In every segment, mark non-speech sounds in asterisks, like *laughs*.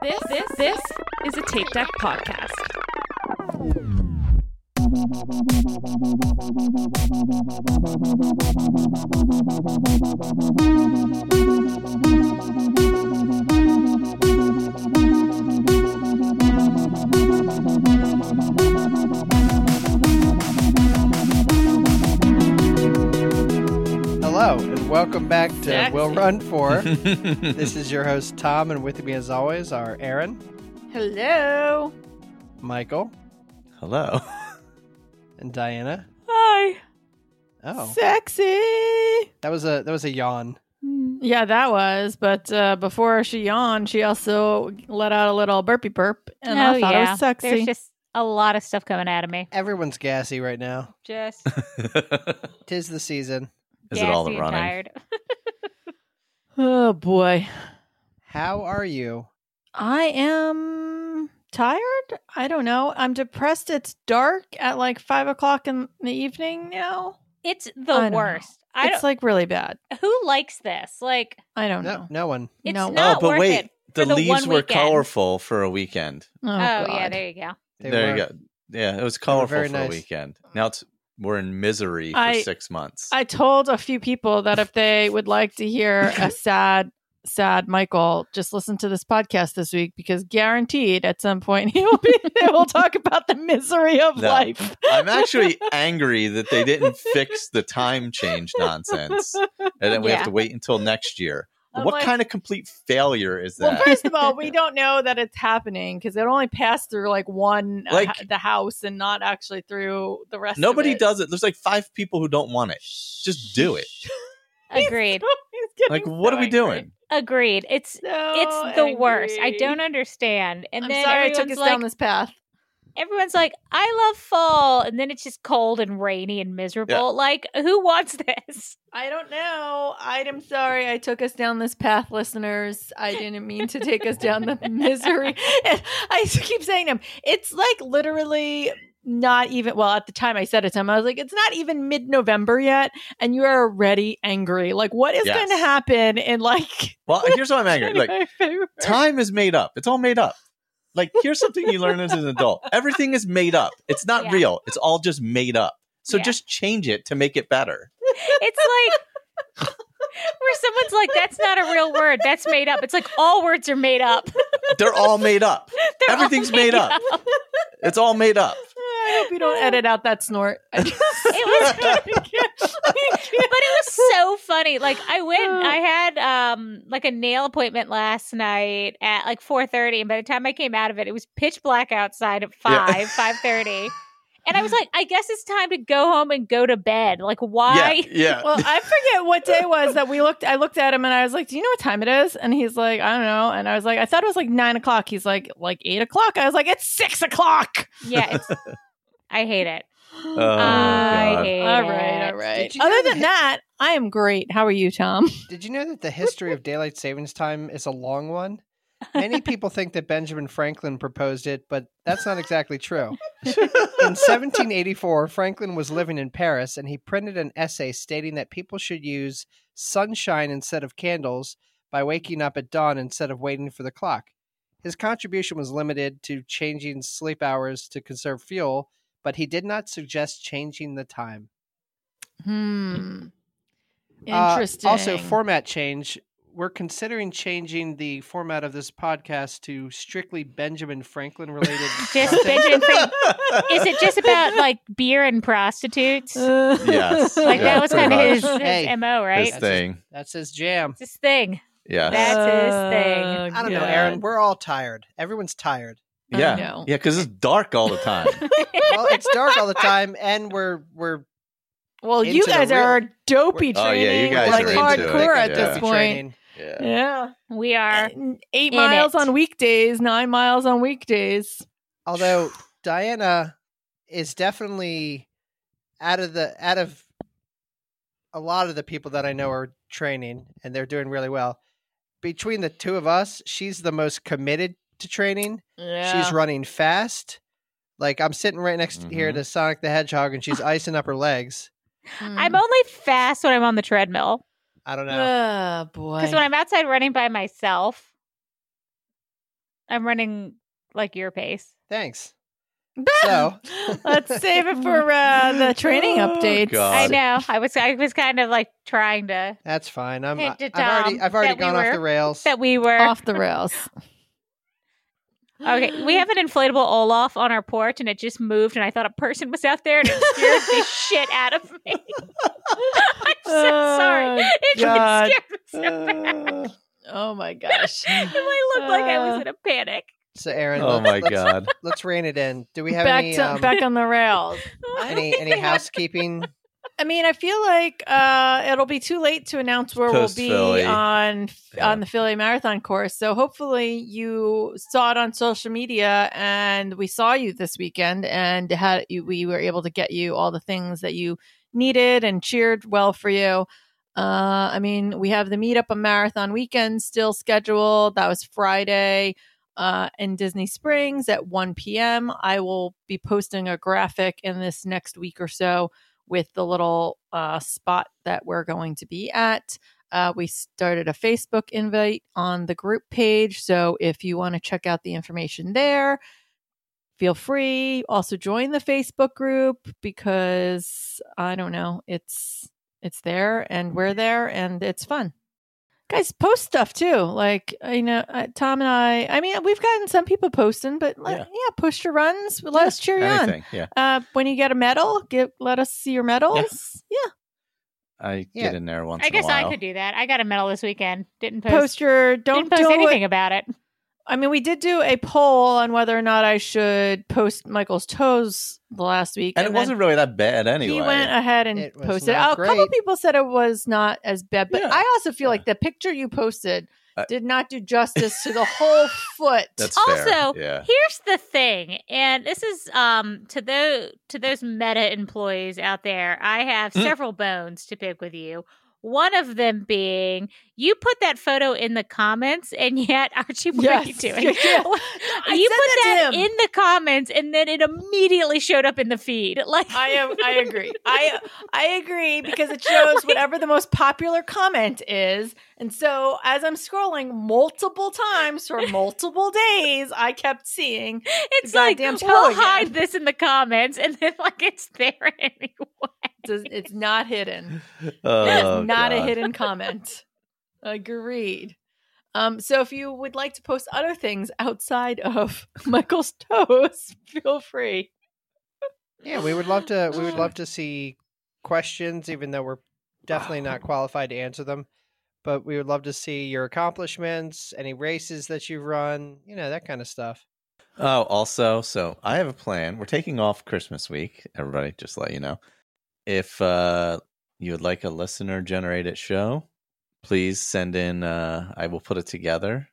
This this this is a Tape Deck podcast. Hello, welcome back to Sexy. Will Run For. *laughs* this is your host, Tom, and with me, as always, are Aaron, Hello. Michael, Hello. and Diana. Hi. Oh, Sexy. that was a that was a yawn. Yeah, that was. But uh, before she yawned, she also let out a little burpy burp, and I thought it was sexy. Oh, There's just a lot of stuff coming out of me. Everyone's gassy right now. Just *laughs* Tis the season. Is it all gassy the and running? tired. *laughs* oh boy, How are you? I am tired. I don't know. I'm depressed. It's dark at like five o'clock in the evening now. It's I the don't know. worst. I it's like really bad. who likes this? Like, I don't No, know. no one. it's No. not oh, but worth wait. it. The for the leaves one were weekend. colorful for a weekend. Oh, Oh, yeah, God. there you go. They there were. you go. Yeah, it was colorful very for nice. a weekend. Now it's we're in misery for I- six months. I told a few people that if they *laughs* would like to hear a sad, sad Michael, just listen to this podcast this week because guaranteed at some point *laughs* he will be. They will talk about the misery of No. life. I'm actually *laughs* angry that they didn't fix the time change nonsense, and then we Yeah. have to wait until next year. I'm what like- kind of complete failure is that? Well, that? first of all, we *laughs* don't know that it's happening because it only passed through like one, uh, Like- ha- the house, and not actually through the rest. Nobody of it. does it. There's like five people who don't want it. Just do it. *laughs* Agreed. *laughs* He's getting Like, what so are we angry. doing? Agreed. It's So it's the worst. I don't understand. And I'm then sorry I took us like, down this path. Everyone's like, I love fall, and then it's just cold and rainy and miserable. Like, who wants this? I don't know. I'm sorry I took us down this path, listeners. I didn't mean to take us down the *laughs* misery. *laughs* I keep saying to him, it's like literally not even, well, at the time I said it to him, I was like, it's not even mid November yet, and you are already angry. Like, what is Yes. going to happen in like. *laughs* Well, here's why I'm angry. Like time is made up. It's all made up. Like here's something you learn as an adult. Everything is made up. It's not Yeah. real. It's all just made up. So Yeah. just change it to make it better. It's like where someone's like, that's not a real word. That's made up. It's like all words are made up. They're all made up. *laughs* They're Everything's made up. It's all made up. I hope you don't edit out that snort. I just- It was- I can't- I but it was so funny. Like I went, I had um like a nail appointment last night at like four thirty, and by the time I came out of it, it was pitch black outside at Yeah. five five thirty. And I was like, I guess it's time to go home and go to bed. Like, why? Yeah, yeah. Well, I forget what day it was that we looked. I looked at him and I was like, "Do you know what time it is?" And he's like, "I don't know." And I was like, "I thought it was like nine o'clock." He's like, "Like eight o'clock." I was like, "It's six o'clock." Yeah, it's, I hate it. Oh, I God. hate all it. right, all right. You know Other that- than that, I am great. How are you, Tom? *laughs* Did you know that the history of daylight savings time is a long one? Many *laughs* people think that Benjamin Franklin proposed it, but that's not exactly true. *laughs* In 1784, Franklin was living in Paris and he printed an essay stating that people should use sunshine instead of candles by waking up at dawn instead of waiting for the clock. His contribution was limited to changing sleep hours to conserve fuel, but he did not suggest changing the time. Hmm. Uh, Interesting. also, format change. We're considering changing the format of this podcast to strictly Benjamin Franklin related. *laughs* Just. Benjamin Franklin. *laughs* Is it just about like beer and prostitutes? Uh, *laughs* Yes. like Yeah, that was kind of his, his Hey. mo, right? This thing. That's his jam. It's his thing. Yeah. That's his thing. Oh, I don't know, Aaron. We're all tired. Everyone's tired. I Yeah. know. Yeah, because it's dark all the time. *laughs* Well, it's dark all the time, and we're we're Well, you into the guys real- are dopey Oh, yeah, you training, guys like are into it. hardcore at Yeah. this point. training. Yeah. Yeah. We are. Eight miles it. on weekdays, nine miles on weekdays. Although Diana is definitely out of the out of a lot of the people that I know are training, and they're doing really well. Between the two of us, she's the most committed to training. Yeah. She's running fast. Like I'm sitting right next here Mhm. to Sonic the Hedgehog, and she's *laughs* icing up her legs. I'm only fast when I'm on the treadmill. I don't know. Oh boy. Because when I'm outside running by myself, I'm running like your pace. Thanks. *laughs* So Let's save it for uh, the *laughs* training Oh, updates. God. I know. I was I was kind of like trying to that's fine. I'm. Hint to I've already. I've already that we gone off were- the rails. that we were Off the rails. Okay, we have an inflatable Olaf on our porch, and it just moved, and I thought a person was out there, and it scared the *laughs* shit out of me. *laughs* I'm so sorry. Oh, It God. scared me so bad. Uh, Oh my gosh. *laughs* It looked like I was Uh, in a panic. so Aaron, Oh my let's, god. let's rein it in. Do we have back any to um, back on the rails. any any housekeeping? I mean, I feel like uh, it'll be too late to announce where we'll be Post-Philly. on Yeah. on the Philly Marathon course. So hopefully you saw it on social media, and we saw you this weekend, and had you, we were able to get you all the things that you needed and cheered well for you. Uh, I mean, we have the meetup on Marathon Weekend still scheduled. That was Friday uh, in Disney Springs at 1 p.m. I will be posting a graphic in this next week or so with the little uh, spot that we're going to be at. Uh, we started a Facebook invite on the group page. So if you want to check out the information there, feel free. Also join the Facebook group because I don't know, it's it's there and we're there and it's fun. Guys, post stuff too. Like you know, uh, Tom and I. I mean, we've gotten some people posting, but let, Yeah. yeah. post your runs. Let us cheer you on. Yeah. Uh, when you get a medal, give let us see your medals. Yeah, I Yeah. get in there once I in guess a while. I could do that. I got a medal this weekend. Didn't post, post your don't didn't post do anything It. about it. I mean, we did do a poll on whether or not I should post Michael's toes the last week, And it wasn't really that bad anyway. He went ahead and It posted. not Oh, a couple people said it was not as bad, but Yeah. I also feel Yeah. like the picture you posted Uh, did not do justice to the whole *laughs* foot. That's Also. Yeah. Here's the thing, and this is um to those to those meta employees out there. I have Mm. several bones to pick with you. One of them being you put that photo in the comments, and *laughs* yet Archie, what are you doing? *laughs* Yeah. *laughs* I you put that that, in the comments, and then it immediately showed up in the feed. Like I am. I agree. I I agree because it shows whatever the most popular comment is, and so as I'm scrolling multiple times for multiple days, I kept seeing. it's the like goddamn toe we'll again. hide this in the comments, and then like it's there anyway. It's, it's not hidden. *laughs* Oh, It's not a hidden comment. Agreed. Um, so if you would like to post other things outside of *laughs* Michael's toes, *laughs* feel free. Yeah, we would love to. We would love *sighs* to see questions, even though we're definitely not qualified to answer them. But we would love to see your accomplishments, any races that you've run, you know, that kind of stuff. Oh, also, so I have a plan. We're taking off Christmas week. Everybody, just to let you know. If uh, you would like a listener generated show, please send in. Uh, I will put it together.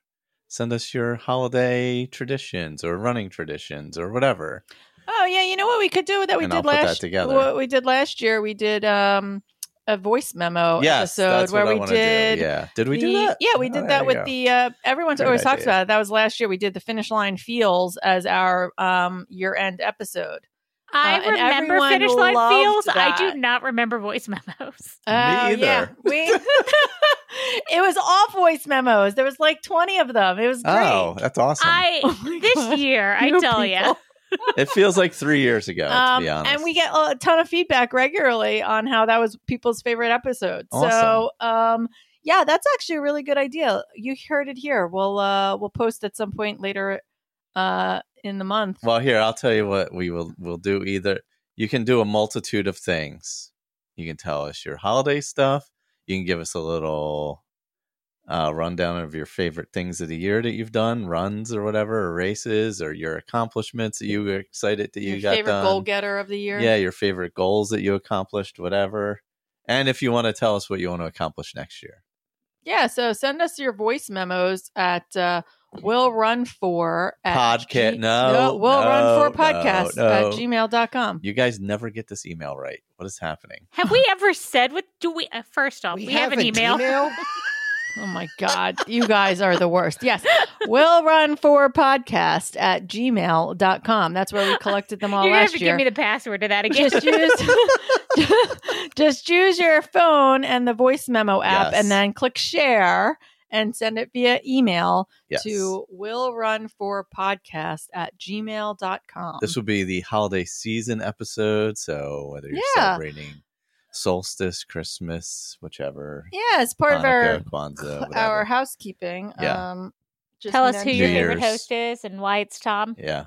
Send us your holiday traditions or running traditions or whatever. Oh yeah, you know what we could do that we And I'll did that last together. What we did last year, we did um a voice memo yes, episode where we did. Yeah, did we the- do that? Yeah, we Oh, did there that with go. the uh everyone Great always talks about it. That was last year. We did the finish line feels as our um year end episode. I Uh, remember finish line loved feels. I do not remember voice memos. *laughs* Uh, either. Yeah, *laughs* we. it was all voice memos. There was like twenty of them. It was great. Oh, that's awesome. I *laughs* Oh this God. year, I You tell you, it feels like three years ago, to Um, be honest. and we get a ton of feedback regularly on how that was people's favorite episode. So, um, yeah, that's actually a really good idea. You heard it here. We'll uh, we'll post at some point later uh, in the month. Well, here I'll tell you what we will will do. Either you can do a multitude of things. You can tell us your holiday stuff. You can give us a little uh, rundown of your favorite things of the year that you've done, runs or whatever, or races, or your accomplishments that you were excited that you Your got favorite done. goal getter of the year. Yeah, your favorite goals that you accomplished, whatever. And if you want to tell us what you want to accomplish next year. Yeah, so send us your voice memos at uh, will run for at Podcast- no, we'll no, run for no, podcast no. at gmail.com. You guys never get this email right. What is happening? have we ever said what? Do we? Uh, first off, we, have, an email. *laughs* Oh my God. You guys are the worst. Yes. Will run for podcast at gmail.com. That's where we collected them all You're gonna have last to year. give me the password to that again. just use *laughs* *laughs* just use your phone and the voice memo app Yes. and then click share and send it via email Yes. to will run for podcast at gmail.com. This will be the holiday season episode. So whether you're Yeah. celebrating solstice, Christmas, whichever, yeah, it's part of our Hanukkah, Kwanzaa, our housekeeping. Yeah. Um, just Tell us who your New favorite Year's. host is and why it's Tom. yeah.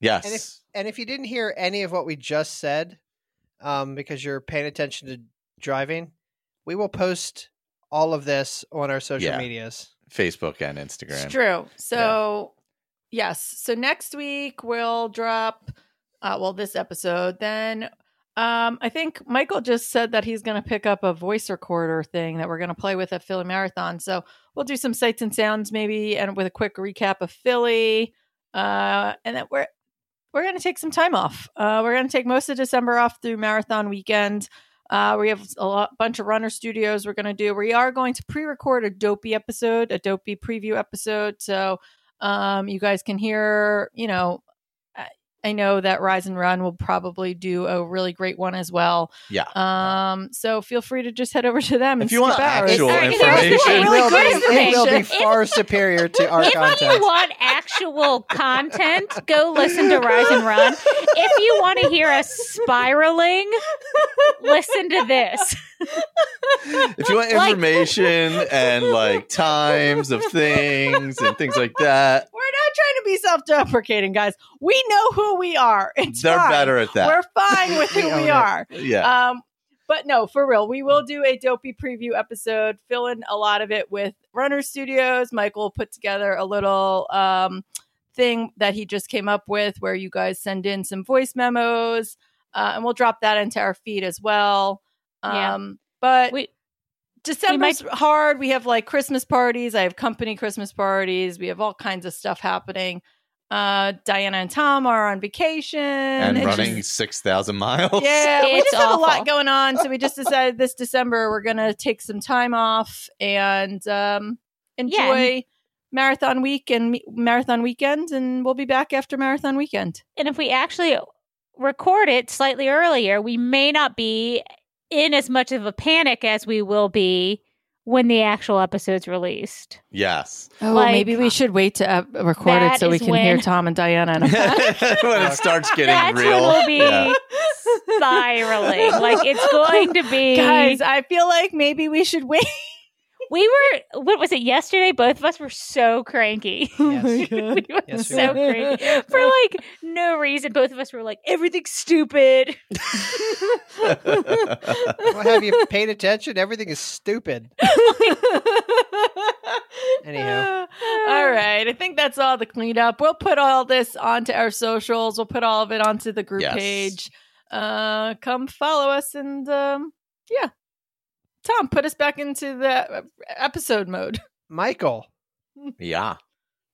Yes. And if and if you didn't hear any of what we just said, um, because you're paying attention to driving, we will post all of this on our social Yeah. medias. Facebook and Instagram. It's true. So, yes. So next week we'll drop, uh, well, this episode. Then um, I think Michael just said that he's going to pick up a voice recorder thing that we're going to play with at Philly Marathon. So we'll do some sights and sounds maybe, and with a quick recap of Philly. Uh, and then we're we're going to take some time off. Uh, we're going to take most of December off through marathon weekend. Uh, we have a lot, bunch of runner studios we're going to do. We are going to pre-record a dopey episode, a dopey preview episode, so um, you guys can hear. You know, I, I know that Rise and Run will probably do a really great one as well. Yeah. Um, so feel free to just head over to them. And If you want skip ours. actual All right, here's the information. It will, be, it will be far superior to our if you want actual content, go listen to Rise and Run. If you want to hear us spiraling, listen to this. If you want *laughs* Like- information and like times of things and things like that, *laughs* We're not trying to be self-deprecating, guys. We know who we are. It's they're fine. better at that. We're fine with *laughs* who we are. yeah. Um, but no, for real, we will do a dopey preview episode, fill in a lot of it with Runner Studios. Michael put together a little um, thing that he just came up with where you guys send in some voice memos, uh, and we'll drop that into our feed as well. Yeah. Um, but We December's hard. We have like Christmas parties. I have company Christmas parties. We have all kinds of stuff happening. Uh, Diana and Tom are on vacation and It's running just- 6,000 miles. yeah, we It's just have a lot going on. So we just *laughs* decided this December we're gonna take some time off and um, enjoy marathon week and me- marathon weekend, and we'll be back after marathon weekend. and if we actually record it slightly earlier, we may not be in as much of a panic as we will be when the actual episode's released. Yes. Oh, Like, maybe we should wait to uh, record it so we is can hear Tom and Diana. In a- *laughs* when it starts getting That's real. when we'll be Yeah. spiraling. Like it's going to be. Guys, I feel like maybe we should wait. *laughs* we were. What was it yesterday? Both of us were so cranky. Yes. *laughs* we were *laughs* Yes, we so were. cranky for like no reason. Both of us were like, everything's stupid. *laughs* Well, have you paid attention? Everything is stupid. Anyhow. *sighs* all right. I think that's all the cleanup. We'll put all this onto our socials. We'll put all of it onto the group Yes. page. Uh, come follow us and um, yeah. Tom, put us back into the uh, episode mode. *laughs* Michael, yeah.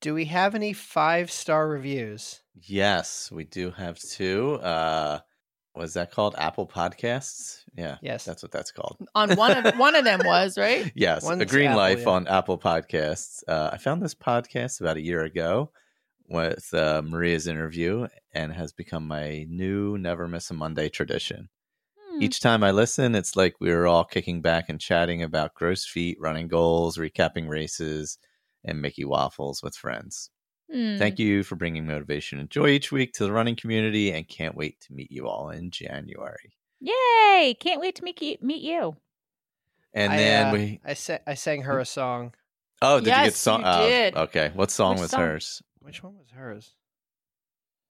do we have any five star reviews? Yes, we do have two. Uh, was that called Apple Podcasts? Yeah. Yes. That's what that's called. On one of one of them was *laughs* right. Yes, One's A Green Apple, Life yeah. on Apple Podcasts. Uh, I found this podcast about a year ago with uh, Maria's interview and has become my new never miss a Monday tradition. Hmm. Each time I listen, it's like we were all kicking back and chatting about gross feet, running goals, recapping races, and Mickey waffles with friends. Hmm. Thank you for bringing motivation and joy each week to the running community and can't wait to meet you all in January. Yay! Can't wait to meet you. Meet you. And I, then uh, we I, sa- I sang her a song. Oh, did you get song? you oh, did. okay. What song Which was song? hers? Which one was hers?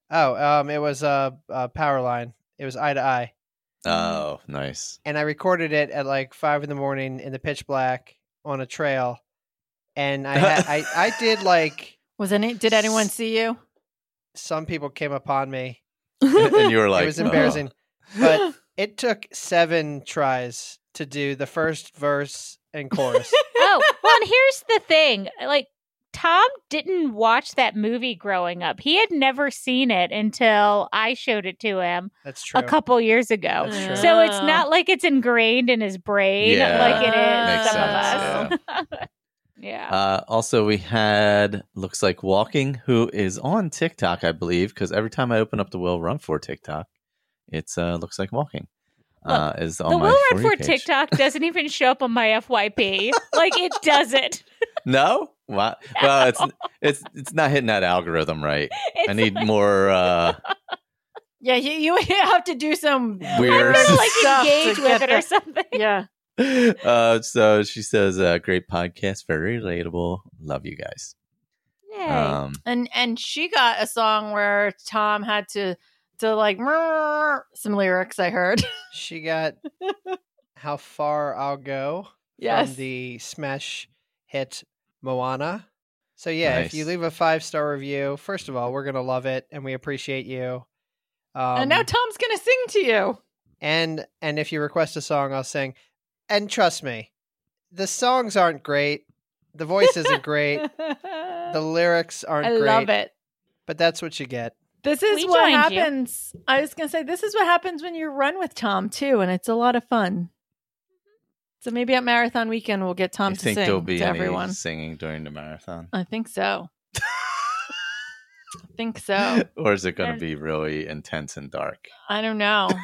Oh, um, it was uh, uh Powerline. It was Eye to Eye, Mm. Oh, nice. and I recorded it at like five in the morning in the pitch black on a trail, and I had, I I did like *laughs* Was any? Did anyone see you? some people came upon me. *laughs* and you were like, it was "Oh." embarrassing, but *laughs* it took seven tries to do the first verse and chorus. oh, well, and here's the thing. Like, Tom didn't watch that movie growing up. He had never seen it until I showed it to him That's true. a couple years ago. That's true. So it's not like it's ingrained in his brain Yeah, like it is makes some sense, of us. *laughs* Yeah. Uh, also, we had looks like walking, who is on TikTok, I believe, because every time I open up the Will Run for TikTok, it's uh looks like walking. uh, is on the my Will For Run for page. TikTok doesn't even show up on my FYP. *laughs* like it doesn't. No? What? Well, it's it's it's not hitting that algorithm right. *laughs* I It's need more *laughs* uh Yeah, you, you *laughs* have to do some Weird. I'm gonna, like stuff engage with get it or something. Yeah. uh so she says uh great podcast, very relatable. Love you guys. Yay. Um And and she got a song where Tom had to to like some lyrics I heard. She got How Far I'll Go Yes. from the smash hit Moana. So yeah, if you leave a five star review, first of all, we're gonna love it and we appreciate you. Um, and now Tom's gonna sing to you. and and if you request a song, I'll sing. And trust me, the songs aren't great, the voice isn't great, *laughs* the lyrics aren't I great, love it. but that's what you get. This is We what joined you. happens. I was gonna say this is what happens when you run with Tom too, and it's a lot of fun. So maybe at marathon weekend we'll get Tom you to think sing there'll be to any everyone. singing during the marathon? I think so. *laughs* I think so. or is it going to be really intense and dark? I don't know. *laughs*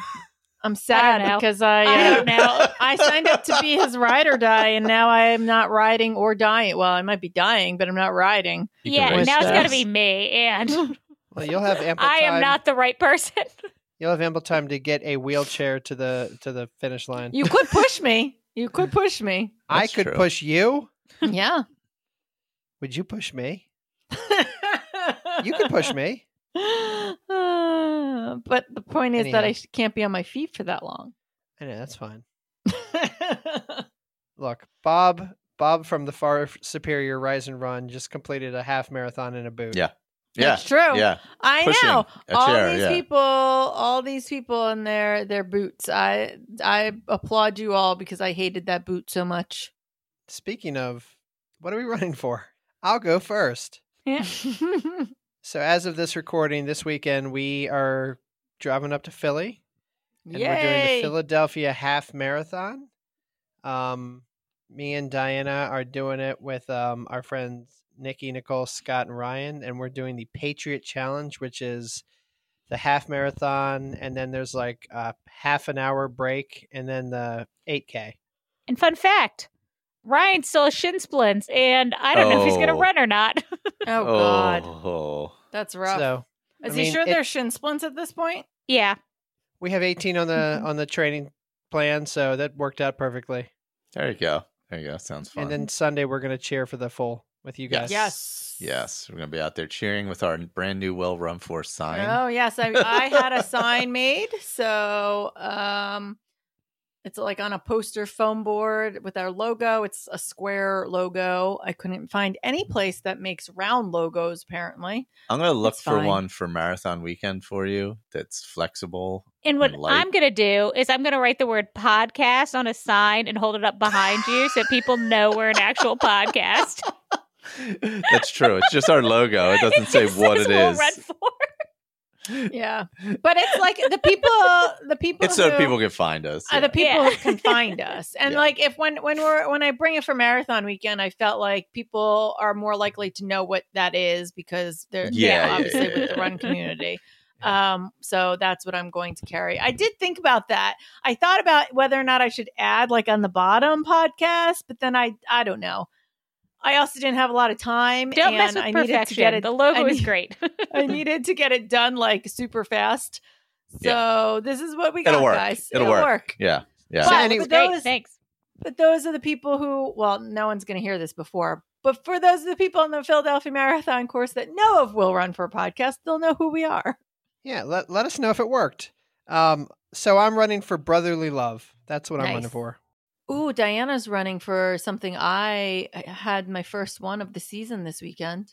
I'm sad know. because I uh, I don't know. *laughs* I signed up to be his ride or die, and now I am not riding or dying. Well, I might be dying, but I'm not riding. You yeah, now it's got to be me, and Well, you'll have ample I am not the right person. You'll have ample time to get a wheelchair to the to the finish line. You could push me. You could push me. I That's could true. push you. *laughs* Yeah. Would you push me? *laughs* You could push me. Uh, *sighs* but the point is that I sh- can't be on my feet for that long. I know that's fine. *laughs* Look, Bob. Bob from the Far Superior Rise and Run just completed a half marathon in a boot. Yeah. That's yeah. true. Yeah. I Pushing know. all chair, these yeah. people, all these people in their their boots. I I applaud you all because I hated that boot so much. Speaking of, what are we *laughs* running for? I'll go first. Yeah. *laughs* So as of this recording, this weekend we are driving up to Philly and we're doing the Philadelphia half marathon. Um, me and Diana are doing it with um, our friends Nikki, Nicole, Scott, and Ryan, and we're doing the Patriot Challenge, which is the half marathon, and then there's like a half an hour break, and then the 8K. and fun fact, Ryan still has shin splints, and I don't know if he's going to Oh. run or not. *laughs* oh God, Oh. that's rough. So is I he sure it- there's shin splints at this point? yeah, we have 18 on the *laughs* on the training plan, so that worked out perfectly. There you go. There you go. Sounds fun. And then Sunday we're gonna cheer for the full with you guys. Yes. yes, we're gonna be out there cheering with our brand new well run for sign. Oh yes, I, I had a sign made. So um, it's like on a poster foam board with our logo. It's a square logo. I couldn't find any place that makes round logos. Apparently, I'm gonna look It's for fine. one for marathon weekend for you that's flexible. and what And. I'm going to do is I'm going to write the word podcast on a sign and hold it up behind you so people know we're an actual *laughs* podcast. *laughs* that's true. It's just our logo. It doesn't say what it is. it we'll is. run for. yeah. But it's like the people, the people. It's so people can find us. are yeah. the people Yeah. who can *laughs* find us. And Yeah. like if when when we're when I bring it for marathon weekend, I felt like people are more likely to know what that is because they're Yeah, yeah, yeah, obviously yeah, with the run community. *laughs* Um, so that's what I'm going to carry. I did think about that. I thought about whether or not I should add like on the bottom podcast, but then I I don't know. I also didn't have a lot of time. Don't and mess with I needed to get it. the logo I is great. *laughs* I *laughs* needed to get it done like super fast. So this is what we got, It'll work. guys. It'll work. Yeah. Yeah. So But any- with Great, those, thanks. but those are the people who, well, no one's going to hear this before. But for those of the people in the Philadelphia Marathon course that know of Will Run for a podcast, they'll know who we are. Yeah, let, let us know if it worked. Um, so I'm running for brotherly love. That's what I'm running for. Ooh, Diana's running for something I had my first one of the season this weekend.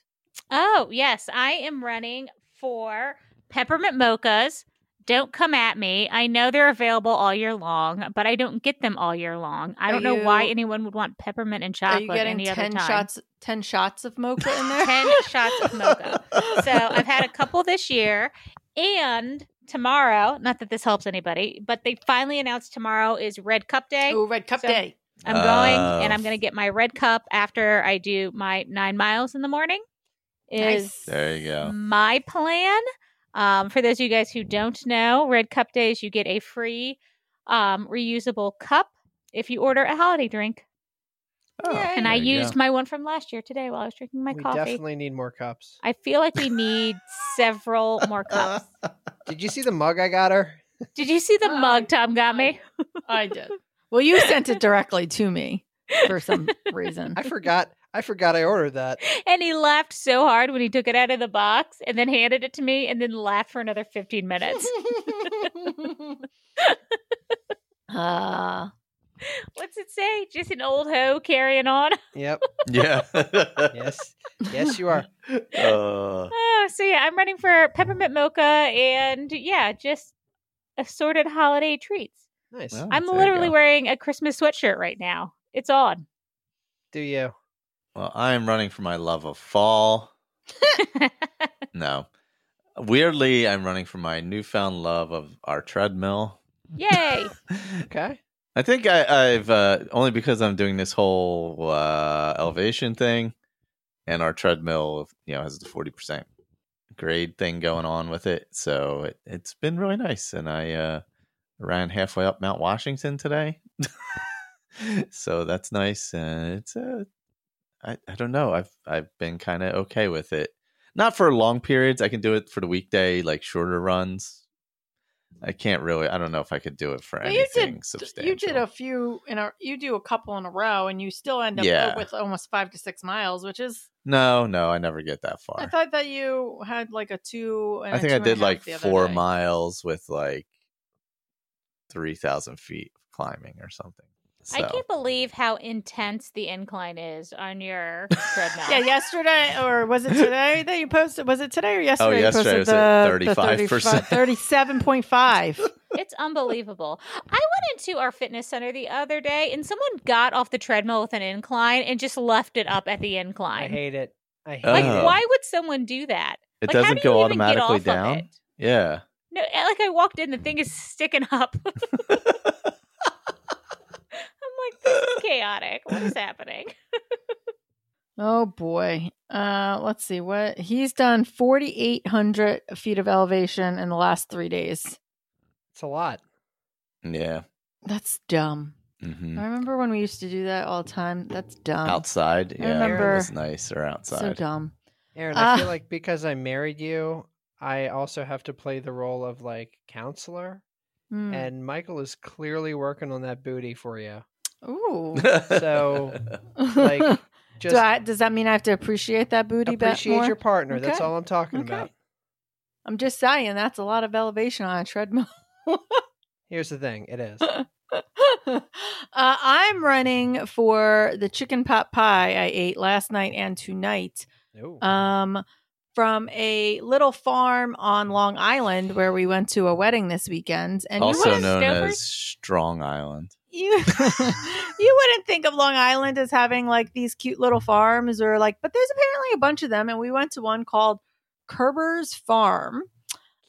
Oh, yes. I am running for peppermint mochas. Don't come at me. I know they're available all year long, but I don't get them all year long. I Are don't know why anyone would want peppermint and Are chocolate you getting any other 10 time. shots 10 shots of mocha in *laughs* there? 10 shots of mocha. So I've had a couple this year. And tomorrow, not that this helps anybody, but they finally announced tomorrow is Red Cup Day. Ooh, Red Cup So- Day. I'm going Oh. and I'm going to get my red cup after I do my nine miles in the morning. Is Nice. There you go. my plan. Um, for those of you guys who don't know, Red Cup Days, you get a free um, reusable cup if you order a holiday drink. Oh, and I there you go. used my one from last year today while I was drinking my we coffee. definitely need more cups. I feel like we need several more *laughs* cups. Did you see the mug I got her? Did you see the Uh, mug Tom got me? I did. Well, you sent it directly to me for some *laughs* reason. I forgot. I forgot I ordered that. And he laughed so hard when he took it out of the box and then handed it to me and then laughed for another 15 minutes. *laughs* uh, *laughs* What's it say? Just an old hoe carrying on. *laughs* Yep. Yeah. *laughs* Yes. Yes, you are. Uh, Oh, so yeah, I'm running for peppermint mocha and yeah, just assorted holiday treats. Nice. Well, I'm literally wearing a Christmas sweatshirt right now. It's on. Do you? Well, I am running for my love of fall. No. Weirdly, I'm running for my newfound love of our treadmill. Yay! Okay. I think I, I've uh, only because I'm doing this whole uh, elevation thing, and our treadmill, you know, has the forty percent grade thing going on with it. So it, it's been really nice, and I uh, ran halfway up Mount Washington today, *laughs* so that's nice. And it's uh, I I don't know. I've I've been kind of okay with it. Not for long periods. I can do it for the weekday, like shorter runs. I can't really. I don't know if I could do it for you anything did. substantial. You did a few in a. You do a couple in a row, and you still end up Yeah. with almost five to six miles, which is. No, no, I never get that far. I thought that you had like a two. And I think I did like half the other four day. miles with like three thousand feet climbing or something. So I can't believe how intense the incline is on your treadmill. *laughs* Yeah, yesterday or was it today that you posted? Was it today or yesterday? you Oh, yesterday posted was the, the 35%. thirty-seven point five. *laughs* It's unbelievable. I went into our fitness center the other day and someone got off the treadmill with an incline and just left it up at the incline. I hate it. I hate like, it. why would someone do that? it Like, doesn't do you go even get automatically off of down. it? Yeah. No, eh, like I walked in, the thing is sticking up. *laughs* I'm like, this is chaotic. What is happening? *laughs* Oh boy. Uh, let's see what he's done. Forty-eight hundred feet of elevation in the last three days. It's a lot. yeah. That's dumb. hmm I remember when we used to do that all the time. That's dumb. outside. I Yeah. remember- It was nicer outside. So dumb. Aaron, I feel Ah. like because I married you, I also have to play the role of like counselor. Hmm. And Michael is clearly working on that booty for you. Ooh. So, like, *laughs* Just Do I, does that mean I have to appreciate that booty bit appreciate more? your partner. That's all I'm talking Okay. about. I'm just saying that's a lot of elevation on a treadmill. *laughs* Here's the thing. It is. *laughs* uh, I'm running for the chicken pot pie I ate last night and tonight. Ooh. Um, from a little farm on Long Island where we went to a wedding this weekend, and you also wouldn't, known Stouffer's? as Strong Island. You *laughs* you wouldn't think of Long Island as having like these cute little farms or like, but there's apparently a bunch of them, and we went to one called Kerber's Farm.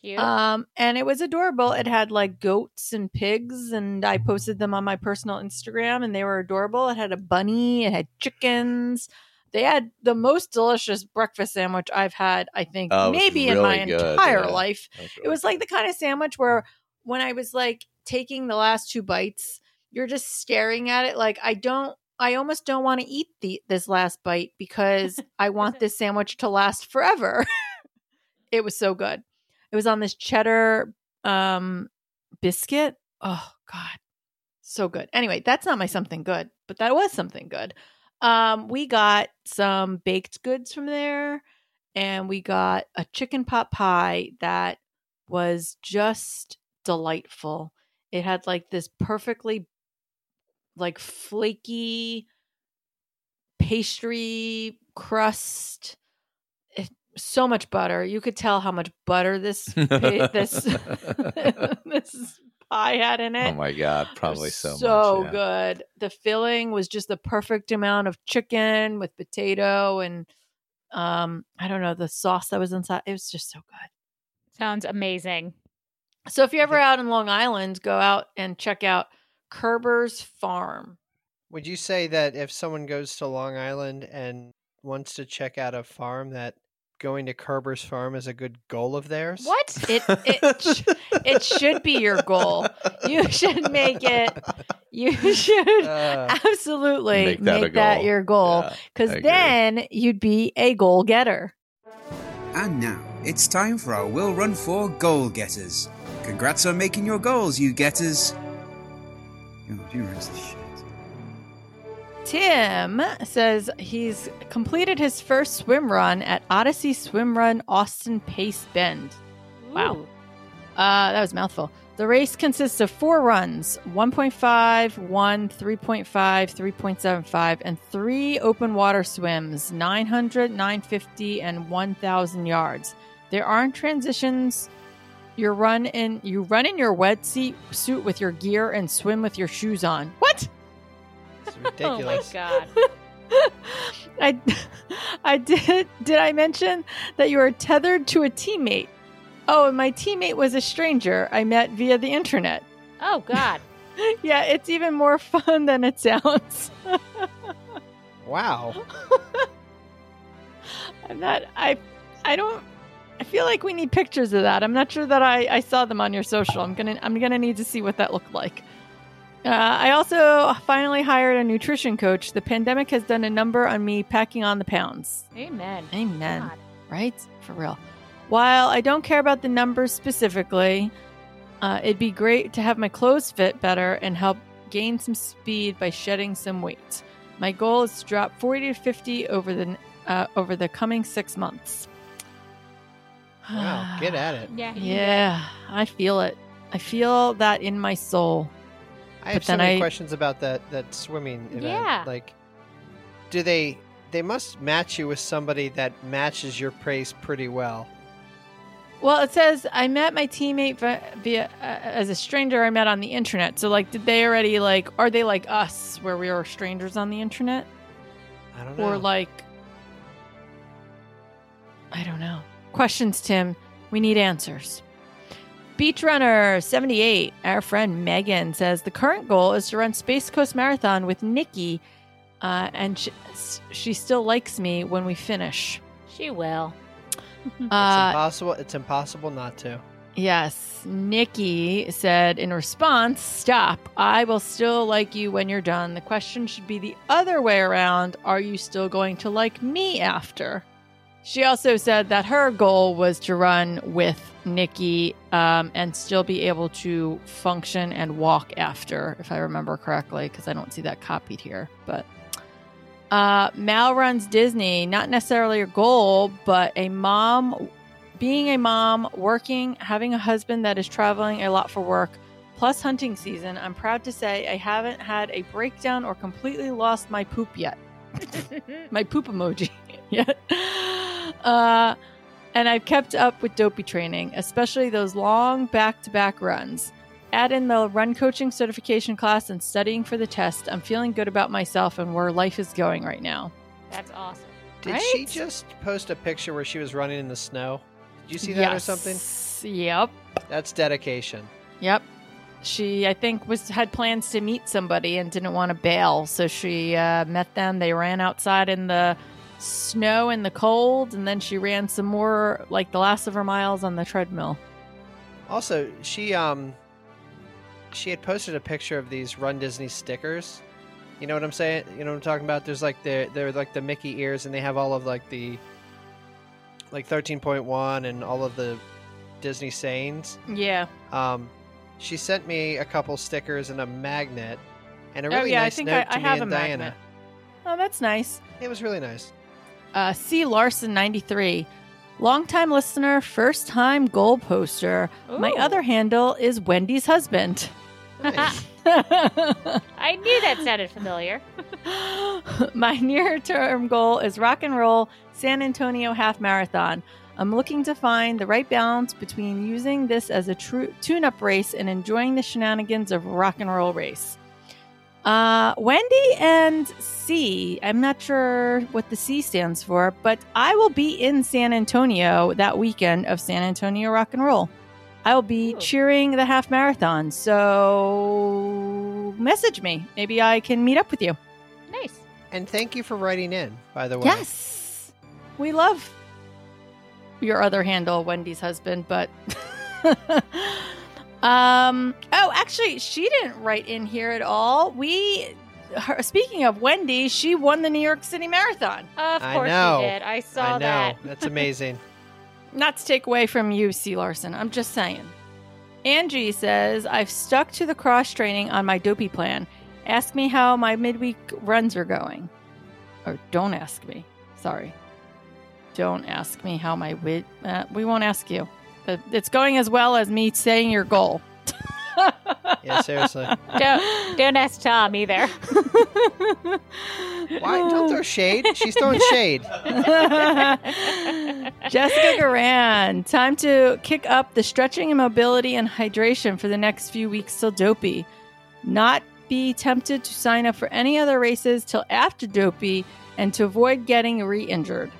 Cute. Um, and it was adorable. It had like goats and pigs, and I posted them on my personal Instagram, and they were adorable. It had a bunny, it had chickens. They had the most delicious breakfast sandwich I've had, I think, Oh, it was maybe in my good, entire yeah. life. That It was like the kind of sandwich where when I was like taking the last two bites, you're just staring at it like I don't I almost don't want to eat the this last bite because *laughs* I want this sandwich to last forever. *laughs* it was so good. It was on this cheddar um biscuit. Oh god. So good. Anyway, that's not my something good, but that was something good. Um we got some baked goods from there and we got a chicken pot pie that was just delightful. It had like this perfectly like flaky pastry crust. So much butter. You could tell how much butter this *laughs* this *laughs* this pie had in it. Oh my god, probably so so much. yeah. good. The filling was just the perfect amount of chicken with potato and um I don't know the sauce that was inside. It was just so good. Sounds amazing. So if you're ever out in Long Island, go out and check out Kerber's Farm. Would you say that if someone goes to Long Island and wants to check out a farm, that going to Kerber's Farm is a good goal of theirs? What? It it sh- *laughs* it should be your goal. You should make it you should *laughs* Uh, absolutely Make make that that, goal. your goal because I agree. then you'd be a goal getter. And now, it's time for our Will Run for Goal Getters. Congrats on making your goals, you getters. Who runs this shit? Tim says he's completed his first swim run at Odyssey Swim Run Austin Pace Bend. Wow. Ooh. Uh, that was a mouthful. The race consists of four runs 1.5, 1, 3.5, 3.75, and three open water swims 900, 950, and 1,000 yards. There aren't transitions. You run in you run in your wet seat suit with your gear and swim with your shoes on. What? it's *laughs* Oh my ridiculous. god. *laughs* I *laughs* I did did I mention that you are tethered to a teammate? Oh, and my teammate was a stranger I met via the internet. Oh god. Yeah, it's even more fun than it sounds. wow. I'm not I I don't I feel like we need pictures of that. I'm not sure that I, I saw them on your social. I'm gonna I'm gonna need to see what that looked like. Uh, I also finally hired a nutrition coach. The pandemic has done a number on me packing on the pounds. Amen. Amen. God. right? For real. While I don't care about the numbers specifically, uh, it'd be great to have my clothes fit better and help gain some speed by shedding some weight. My goal is to drop 40 to 50 over the uh, over the coming six months. Wow. Get *sighs* at it. Yeah. Yeah, I feel it. I feel that in my soul. I have But so many I- questions about that that swimming event. Yeah. Like, do they they must match you with somebody that matches your pace pretty well? Well, it says I met my teammate vi- via uh, as a stranger I met on the internet. So, like, did they already like? Are they like us, where we are strangers on the internet? I don't know. or like I don't know. Questions, Tim. We need answers. Beach Runner 78, our friend Megan says the current goal is to run Space Coast Marathon with Nikki, uh, and she, she still likes me when we finish. She will. *laughs* it's Uh, impossible. It's impossible not to. Yes, Nikki said in response, Stop. I will still like you when you're done. The question should be the other way around. Are you still going to like me after? She also said that her goal was to run with Nikki um, and still be able to function and walk after, if I remember correctly, because I don't see that copied here. But uh, Mal runs Disney, not necessarily a goal, but a mom being a mom, working, having a husband that is traveling a lot for work, plus hunting season, I'm proud to say I haven't had a breakdown or completely lost my poop yet. *laughs* my poop emoji *laughs* yet. Uh, and I've kept up with dopey training, especially those long back to back runs. Add in the run coaching certification class and studying for the test. I'm feeling good about myself and where life is going right now. That's awesome. Did she just post a picture where she was running in the snow? Did you see that or something? something? Yep. That's dedication. Yep. She, I think, was had plans to meet somebody and didn't want to bail, so she uh, met them. They ran outside in the snow and the cold, and then she ran some more, like the last of her miles, on the treadmill. Also, she um she had posted a picture of these Run Disney stickers. You know what I'm saying? You know what I'm talking about? There's like the they're like the Mickey ears and they have all of like the like 13.1 and all of the Disney sayings. Yeah. Um she sent me a couple stickers and a magnet and a Oh, really yeah, I nice think note I- to I me have and a Diana. magnet. Oh, that's nice. It was really nice. Uh, C. Larson, 93. Longtime listener, first time goal poster. My other handle is Wendy's husband. Nice. *laughs* I knew that sounded familiar. *laughs* My near term goal is rock and roll San Antonio half marathon. I'm looking to find the right balance between using this as a true tune up race and enjoying the shenanigans of rock and roll race. Uh, Wendy and C, I'm not sure what the C stands for, but I will be in San Antonio that weekend of San Antonio Rock and Roll. I will be Ooh. cheering the half marathon. So message me. Maybe I can meet up with you. Nice. and thank you for writing in, by the way. Yes. We love your other handle, Wendy's husband, but *laughs* Um. Oh, actually, she didn't write in here at all. We, her, speaking of Wendy, she won the New York City Marathon. Of I course know. you did. I saw I know. that. That's *laughs* amazing. Not to take away from you, C. Larson. I'm just saying. Angie says I've stuck to the cross training on my dopey plan. Ask me how my midweek runs are going, or don't ask me. Sorry, don't ask me how my wid. Uh, we won't ask you. But It's going as well as me saying your goal. *laughs* Yeah, seriously. Don't don't ask Tom either. *laughs* Why? Don't throw shade. She's throwing shade. *laughs* Jessica Garan, time to kick up the stretching and mobility and hydration for the next few weeks till Dopey. Not be tempted to sign up for any other races till after Dopey and to avoid getting re injured.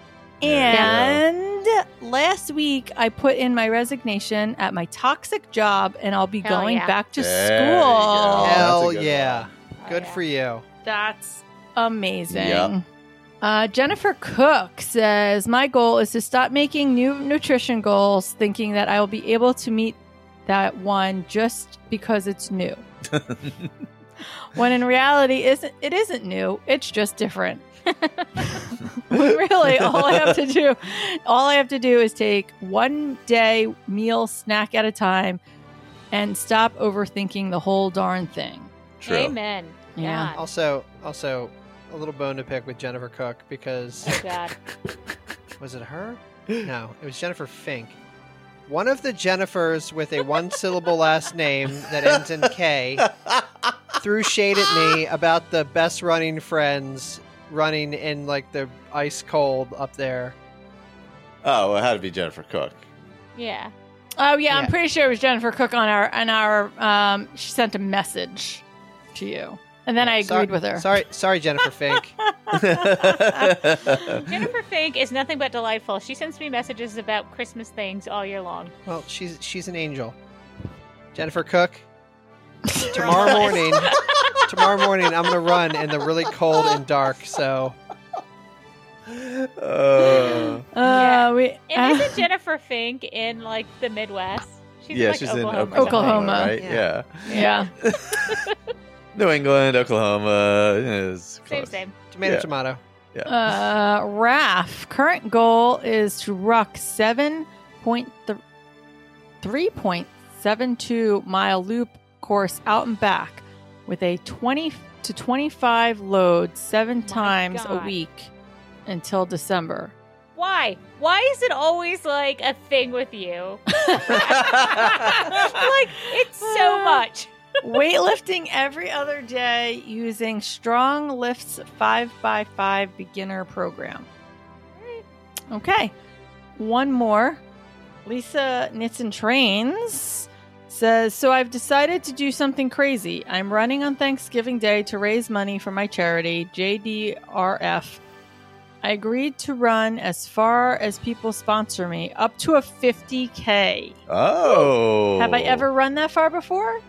There you And last week, I put in my resignation at my toxic job and I'll be Hell going yeah. back to There you go. school. That's a Hell good yeah. one. Good yeah. for you. That's amazing. Yep. Uh, Jennifer Cook says, My goal is to stop making new nutrition goals thinking that I will be able to meet that one just because it's new. *laughs* when in reality, isn't it isn't new, it's just different. *laughs* really, all I have to do, all I have to do is take one day meal snack at a time and stop overthinking the whole darn thing. True. Amen. Yeah. God. Also, also, a little bone to pick with Jennifer Cook because Oh God. *laughs* was it her? No, it was Jennifer Fink. One of the Jennifers with a one-syllable last name that ends in K *laughs* threw shade at me about the best running friends running in like the ice cold up there. Oh, well, it had to be Jennifer Cook. Yeah. Oh yeah, I'm Yeah. pretty sure it was Jennifer Cook on our on our. Um, she sent a message to you, and then I agreed Sorry- with her. Sorry, sorry, Jennifer *laughs* Fink. *laughs* Jennifer Fink is nothing but delightful. She sends me messages about Christmas things all year long. Well, she's she's an angel. Jennifer Cook. Tomorrow morning, *laughs* tomorrow morning, I'm gonna run in the really cold and dark. So Uh, Uh, Yeah. we, And uh, isn't Jennifer Fink in like the Midwest? She's yeah, like she's Oklahoma. in or something. Oklahoma. right? Yeah. Yeah. yeah. *laughs* New England, Oklahoma is Same, close. same. tomato, Yeah. tomato. Uh, Raf, current goal is to ruck seven point three point seven two mile loop course out and back with a twenty to twenty five load seven oh My times a week until December. Why? Why is it always like a thing with you? *laughs* *laughs* like it's so uh, much. *laughs* Weightlifting every other day using Strong Lifts 5x5 beginner program. Okay. One more. Lisa Knits and Trains says So I've decided to do something crazy. I'm running on Thanksgiving Day to raise money for my charity, JDRF. I agreed to run as far as people sponsor me, up to a 50K. Oh. Have I ever run that far before?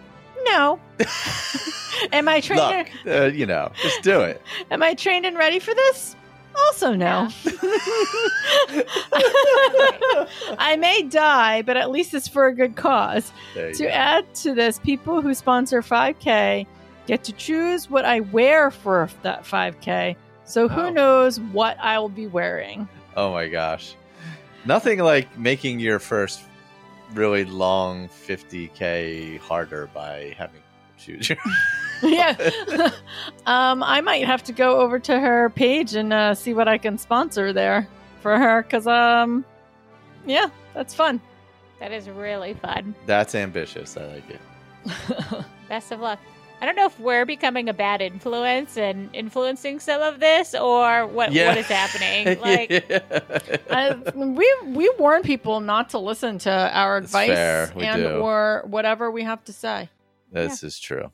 No. *laughs* Am I trained? Look, uh, you know, just do it. *laughs* Am I trained and ready for this? Also, no. *laughs* I may die, but at least it's for a good cause. To go. add to this, people who sponsor 5K get to choose what I wear for that 5K. So who Oh. knows what I will be wearing? Oh my gosh. Nothing like making your first really long 50k harder by having to choose your *laughs* yeah. *laughs* um, I might have to go over to her page and uh, see what I can sponsor there for her because, um, yeah, that's fun. That is really fun. That's ambitious. I like it. *laughs* Best of luck. I don't know if we're becoming a bad influence and influencing some of this or what Yeah. what is happening. Like I, we we warn people not to listen to our advice and do. or whatever we have to say. This is true.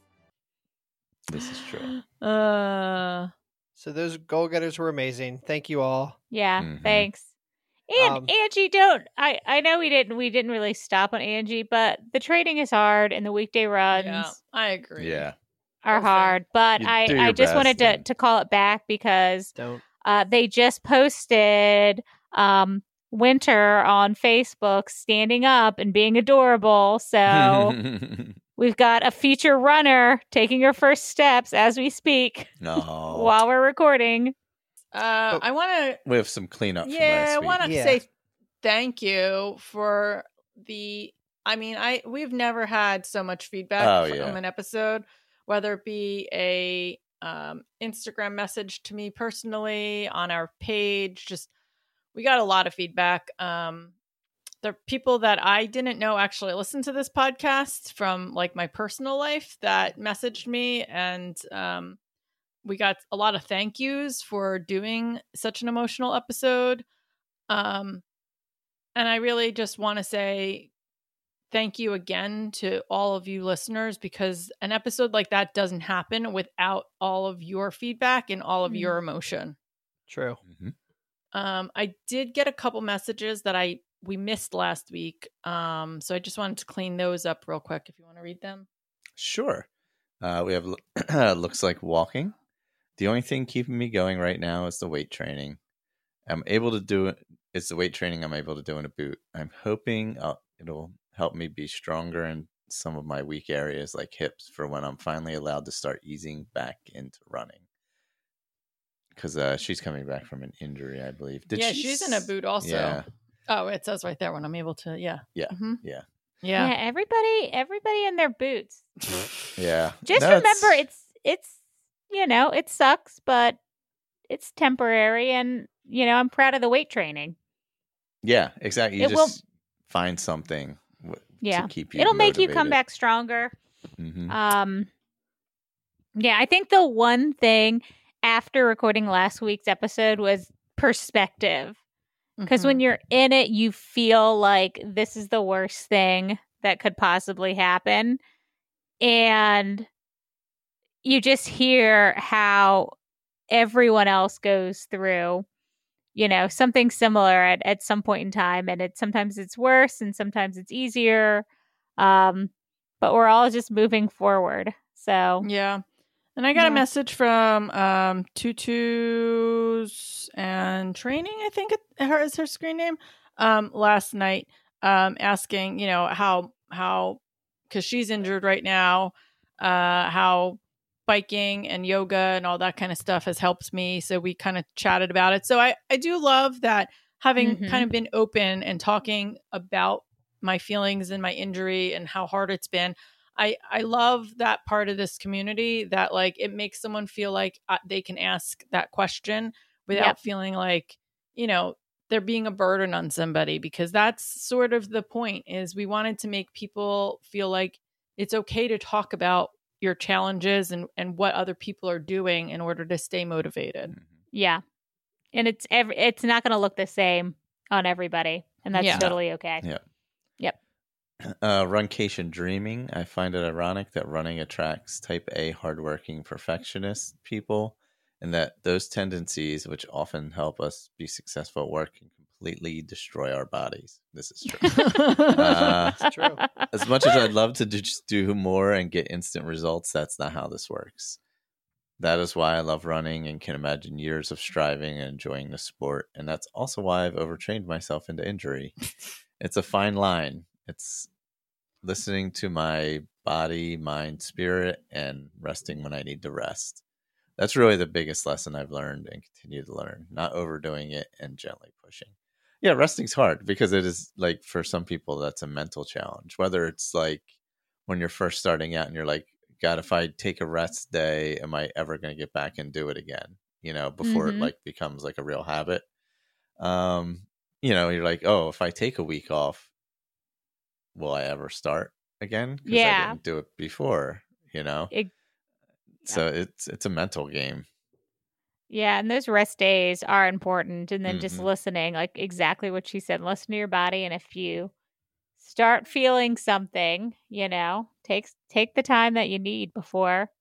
This is true. *gasps* Uh, So those goal getters were amazing. Thank you all. Yeah, Mhm. thanks. And Um, Angie, don't I? I know we didn't. We didn't really stop on Angie, but the trading is hard, and the weekday runs yeah, I agree. Yeah. are Listen, hard. But you I, I your just wanted to and- to call it back because Don't. uh, they just posted um Winter on Facebook standing up and being adorable. So *laughs* we've got a feature runner taking her first steps as we speak no. *laughs* while we're recording. Uh, Oh. I want to we have some cleanup yeah, from I last week. want to Yeah. say thank you for the. I mean, I we've never had so much feedback Oh, from yeah. an episode, whether it be a um, Instagram message to me personally on our page. Just we got a lot of feedback. Um, the people that I didn't know actually listened to this podcast from like my personal life that messaged me and um, we got a lot of thank yous for doing such an emotional episode. Um, and I really just want to say thank you again to all of you listeners because an episode like that doesn't happen without all of your feedback and all of Mm. your emotion. True. Mhm. Um, I did get a couple messages that I we missed last week. Um, so I just wanted to clean those up real quick. If you want to read them. Sure. Uh, we have *clears throat* looks like walking. The only thing keeping me going right now is the weight training. I'm able to do it. It's the weight training I'm able to do in a boot. I'm hoping uh, it'll help me be stronger in some of my weak areas like hips for when I'm finally allowed to start easing back into running. Because uh, she's coming back from an injury, I believe. Did yeah, she she's in a boot also. Yeah. Oh, it says right there when I'm able to. Yeah. Yeah, Mhm. yeah. Yeah. Yeah. everybody, everybody in their boots. *laughs* Yeah. Just No, remember, it's it's you know it sucks, but it's temporary, and you know I'm proud of the weight training. Yeah, exactly. You It will- find something w- Yeah. to keep you It'll make you come back stronger. Mhm. Um, yeah, I think the one thing after recording last week's episode was perspective. Because Mhm. when you're in it, you feel like this is the worst thing that could possibly happen. And you just hear how everyone else goes through, you know, something similar at, at some point in time. And it sometimes it's worse and sometimes it's easier. Um, but we're all just moving forward. So Yeah. And I got Yeah. a message from um Tutu's and training, I think it her is her screen name, um, last night, um, asking, you know, how how because she's injured right now, uh, how biking and yoga and all that kind of stuff has helped me. So we kind of chatted about it. So I, I do love that having Mhm. kind of been open and talking about my feelings and my injury and how hard it's been. I I love that part of this community that like it makes someone feel like uh, they can ask that question without Yep. feeling like you know they're being a burden on somebody because that's sort of the point is we wanted to make people feel like it's okay to talk about your challenges and and what other people are doing in order to stay motivated. Mhm. yeah. And it's every it's not gonna look the same on everybody. And that's Yeah. totally okay. Yeah. Yep. *clears throat* Uh, runcation dreaming. I find it ironic that running attracts type A hardworking perfectionist people, and that those tendencies, which often help us be successful at work, can completely destroy our bodies. This is true. *laughs* Uh, It's true. as much as I'd love to do, just do more and get instant results, that's not how this works. That is why I love running and can imagine years of striving and enjoying the sport. And that's also why I've overtrained myself into injury. *laughs* it's a fine line. It's listening to my body, mind, spirit, and resting when I need to rest. That's really the biggest lesson I've learned and continue to learn, not overdoing it and gently pushing yeah resting's hard because it is like for some people that's a mental challenge whether it's like when you're first starting out and you're like god if i take a rest day am i ever going to get back and do it again you know before Mhm. it like becomes like a real habit um you know you're like oh if i take a week off will i ever start again 'Cause Yeah. i didn't do it before you know It- so it's it's a mental game Yeah, and those rest days are important. And then just Mhm. listening, like exactly what she said, listen to your body. And if you start feeling something, you know, take take the time that you need before.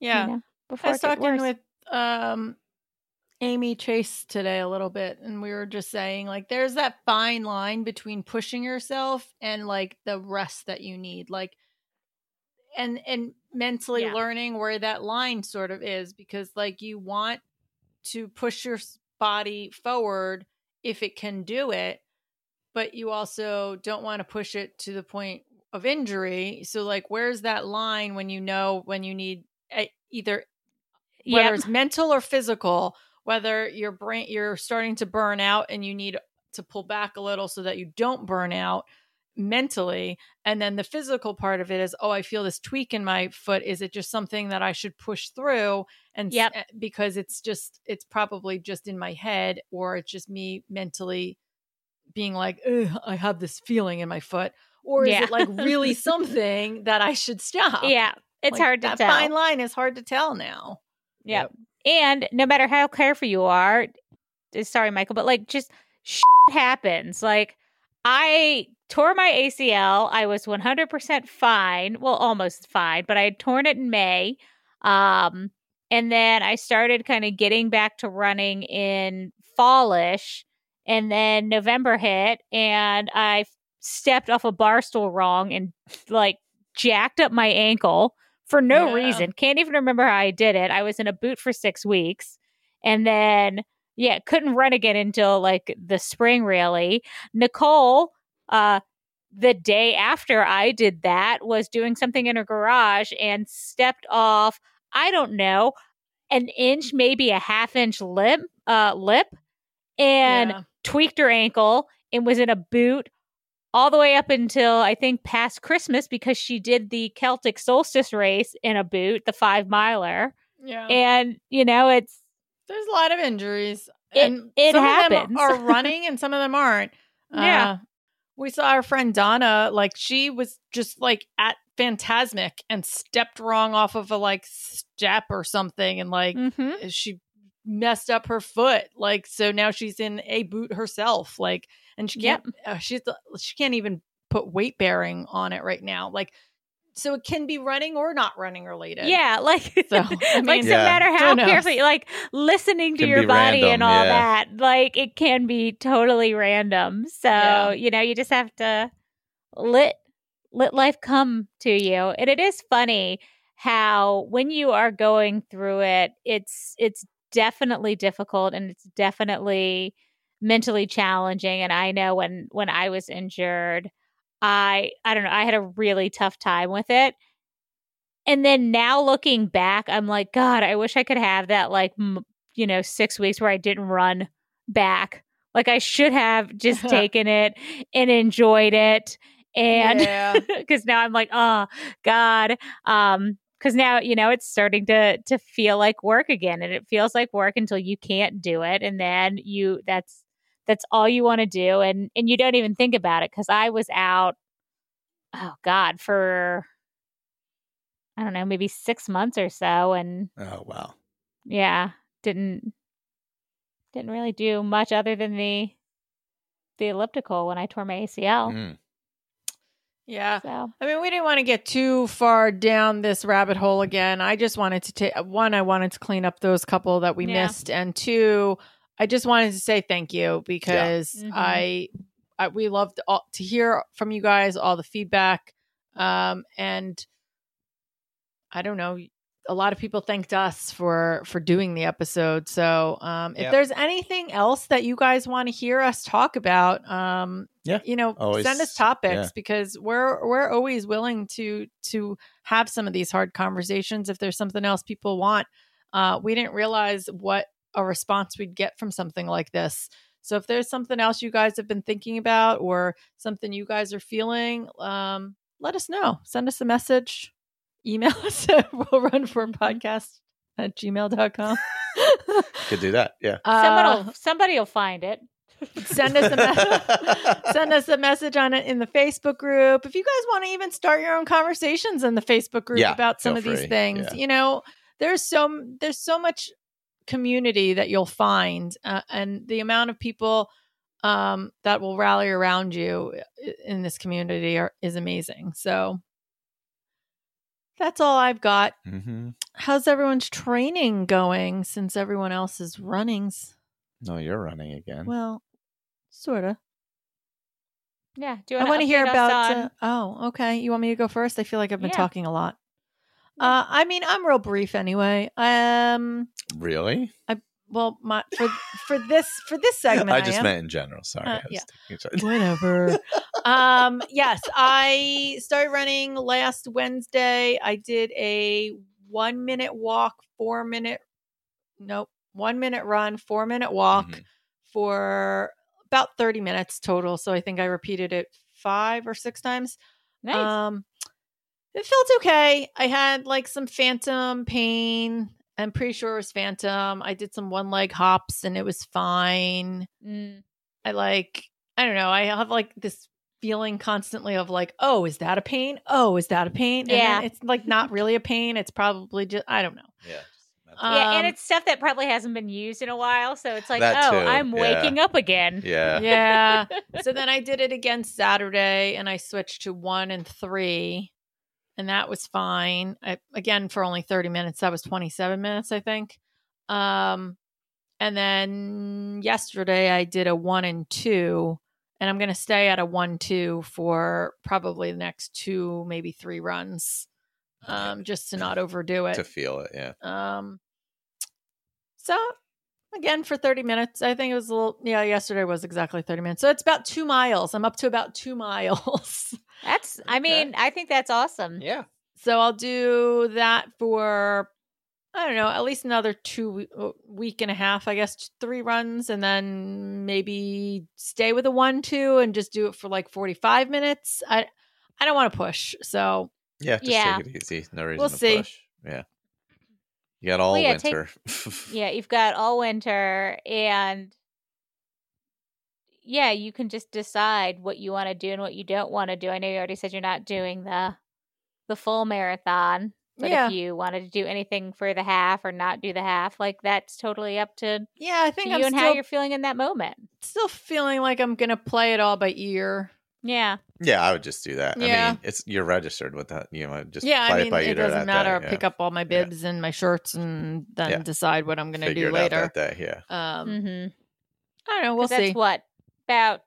yeah. You know, before I was talking worse. with um Amy Chase today a little bit, and we were just saying like there's that fine line between pushing yourself and like the rest that you need, like and and mentally Yeah. learning where that line sort of is because like you want to push your body forward if it can do it, but you also don't want to push it to the point of injury. So, like, where's that line when you know when you need eh, either whether Yep. it's mental or physical, whether your brain you're starting to burn out and you need to pull back a little so that you don't burn out mentally and then the physical part of it is oh i feel this tweak in my foot is it just something that i should push through and s- Yep. eh, because it's just it's probably just in my head or it's just me mentally being like Ugh, i have this feeling in my foot or is Yeah. it like really *laughs* something that i should stop Yeah. It's Like, hard to that tell. fine line is hard to tell now Yep. And no matter how careful you are, sorry, Michael, but like just shit happens. Like I tore my ACL. I was 100% fine. Well, almost fine, but I had torn it in May. Um, and then I started kind of getting back to running in fallish. And then November hit and I stepped off a bar stool wrong and like jacked up my ankle for no Yeah. reason. Can't even remember how I did it. I was in a boot for six weeks. And then, yeah, couldn't run again until like the spring, really. Nicole, uh, the day after I did that, was doing something in her garage and stepped off, I don't know, an inch, maybe a half inch lip, uh, lip, and Yeah. tweaked her ankle and was in a boot all the way up until I think past Christmas because she did the Celtic solstice race in a boot, the five miler. yeah And, you know, it's There's a lot of injuries. It- and it some of them happens. are *laughs* running and some of them aren't. Yeah. Uh, we saw our friend Donna, like she was just like at Fantasmic and stepped wrong off of a like step or something and like Mhm. she messed up her foot. Like so now she's in a boot herself. Like and she can't uh, she's she can't even put weight bearing on it right now. Like so it can be running or not running related. Yeah, like *laughs* So, I like mean, no matter how carefully, like listening to your body random, and all yeah. that, like it can be totally random. So Yeah. you know, you just have to let let life come to you. And it is funny how when you are going through it, it's it's definitely difficult and it's definitely mentally challenging. And I know when when I was injured, I I don't know, I had a really tough time with it. And then now looking back, I'm like, God, I wish I could have that, like, m- you know, six weeks where I didn't run back. Like, I should have just *laughs* taken it and enjoyed it. And yeah. *laughs* because now I'm like, oh, God. Um, because now you know it's starting to to feel like work again and it feels like work until you can't do it and then you that's that's all you want to do and and you don't even think about it because i was out oh god for i don't know maybe six months or so and Oh wow. yeah didn't didn't really do much other than the the elliptical when i tore my acl Mm. Yeah. so I mean, we didn't want to get too far down this rabbit hole again. I just wanted to take one, I wanted to clean up those couple that we Yeah. missed, and two, I just wanted to say thank you because Mhm. I, I we loved all, to hear from you guys all the feedback, um, and I don't know. A lot of people thanked us for for doing the episode. So, um, if Yep. there's anything else that you guys want to hear us talk about, um, Yeah. you know, Always- send us topics yeah. because we're we're always willing to to have some of these hard conversations. If there's something else people want, uh, we didn't realize what a response we'd get from something like this. So if there's something else you guys have been thinking about or something you guys are feeling, um, let us know. Send us a message. Email *laughs* us at we'll run for a podcast at gmail.com. *laughs* Could do that. Yeah. somebody Uh, will somebody will find it *laughs* send us a me- send us a message on it in the Facebook group. If you guys want to even start your own conversations in the Facebook group Yeah, about some feel of these things, Yeah. you know, there's so there's so much community that you'll find, uh, and the amount of people um, that will rally around you in this community are, is amazing. So that's all I've got. hmm How's everyone's training going since everyone else is runnings? No, you're running again. Well, sort of. yeah do you I want to hear about. on, uh, oh, okay. You want me to go first? I feel like I've been Yeah. talking a lot. Yeah. Uh, I mean, I'm real brief anyway. Um, really? I well, my for for this for this *laughs* segment, I just am. meant in general. Sorry. Uh, yeah. *laughs* whatever. um, yes, I started running last Wednesday. I did a one minute walk, four minute, nope, one minute run, four minute walk Mhm. for about 30 minutes total. So I think I repeated it five or six times. Nice. Um, it felt okay. I had like some phantom pain. I'm pretty sure it was phantom. I did some one leg hops and it was fine. Mm. I like, I don't know. I have like this feeling constantly of like, oh, is that a pain? Oh, is that a pain? And Yeah. it's like not really a pain. It's probably just, I don't know. Yeah. just meant Uh, yeah, and um, it's stuff that probably hasn't been used in a while, so it's like, oh, too, I'm yeah. waking up again. yeah. Yeah. *laughs* so then I did it again Saturday and I switched to one and three. And that was fine. I, again, for only 30 minutes. That was 27 minutes, I think. Um, and then yesterday I did a one and two. And I'm going to stay at a one, two for probably the next two, maybe three runs, um, just to not *laughs* overdo it. To feel it. Yeah. Um, so again for 30 minutes, I think it was a little, yeah, yesterday was exactly 30 minutes. So it's about two miles. I'm up to about two *laughs* miles. That's, I mean, I think that's awesome. Yeah. so I'll do that for, I don't know, at least another two uh, week and a half, I guess, three runs, and then maybe stay with a one, two, and just do it for like 45 minutes. I, I don't want to push. So Yeah. Just Yeah. take it easy. No reason We'll to see. push. Yeah. You got all Well, yeah, take- winter. *laughs* Yeah, you've got all winter and yeah, you can just decide what you want to do and what you don't want to do. I know you already said you're not doing the the full marathon, but Yeah. if you wanted to do anything for the half or not do the half, like that's totally up to, yeah, I to think you I'm and still, how you're feeling in that moment. still feeling like I'm going to play it all by ear. Yeah. Yeah, I would just do that. I Yeah. mean, it's you're registered with that. You know, just yeah, play I it mean, by it doesn't that matter. Day. Pick up all my bibs and my shirts and then Yeah. decide what I'm going to do it out later. that day. Yeah. Um, Mm-hmm. I don't know. We'll that's see. what about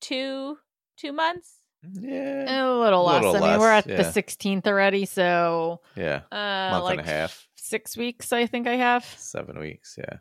two two months. Yeah. a little less. little I mean, we're less, at the 16th already, so Yeah. uh, Month like and a half. six weeks. I think I have. Seven weeks. Yeah.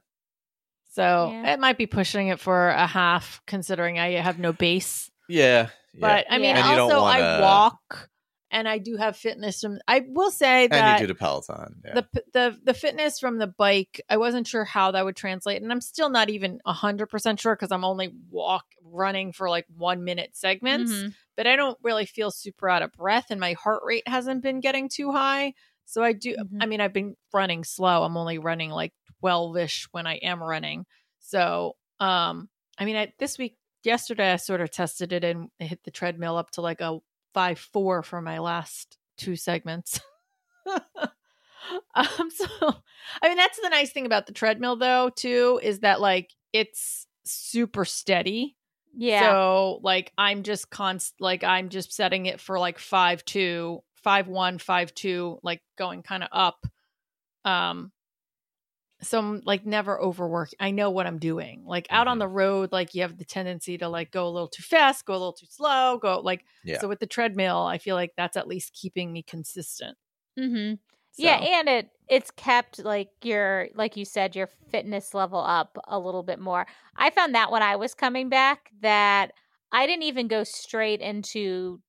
So Yeah. it might be pushing it for a half, considering I have no base. Yeah. Yeah. But I mean, And you don't also I wanna- walk and I do have fitness. From I will say that and you do the Peloton. Yeah. the the the fitness from the bike i wasn't sure how that would translate and i'm still not even 100% sure because i'm only walk running for like one minute segments Mhm. but i don't really feel super out of breath and my heart rate hasn't been getting too high so i do Mhm. i mean i've been running slow i'm only running like 12ish when i am running so um i mean I, this week yesterday i sort of tested it and hit the treadmill up to like a 5-4 for my last two segments. *laughs* Um so i mean that's the nice thing about the treadmill though too is that like it's super steady. Yeah. so like i'm just const like i'm just setting it for like five two five one five two like going kind of up. Um so i'm like never overwork i know what i'm doing like out on Mhm. the road like you have the tendency to like go a little too fast go a little too slow go like Yeah. so with the treadmill i feel like that's at least keeping me consistent mm-hmm. Yeah, and it it's kept like your like you said your fitness level up a little bit more. I found that when I was coming back that I didn't even go straight into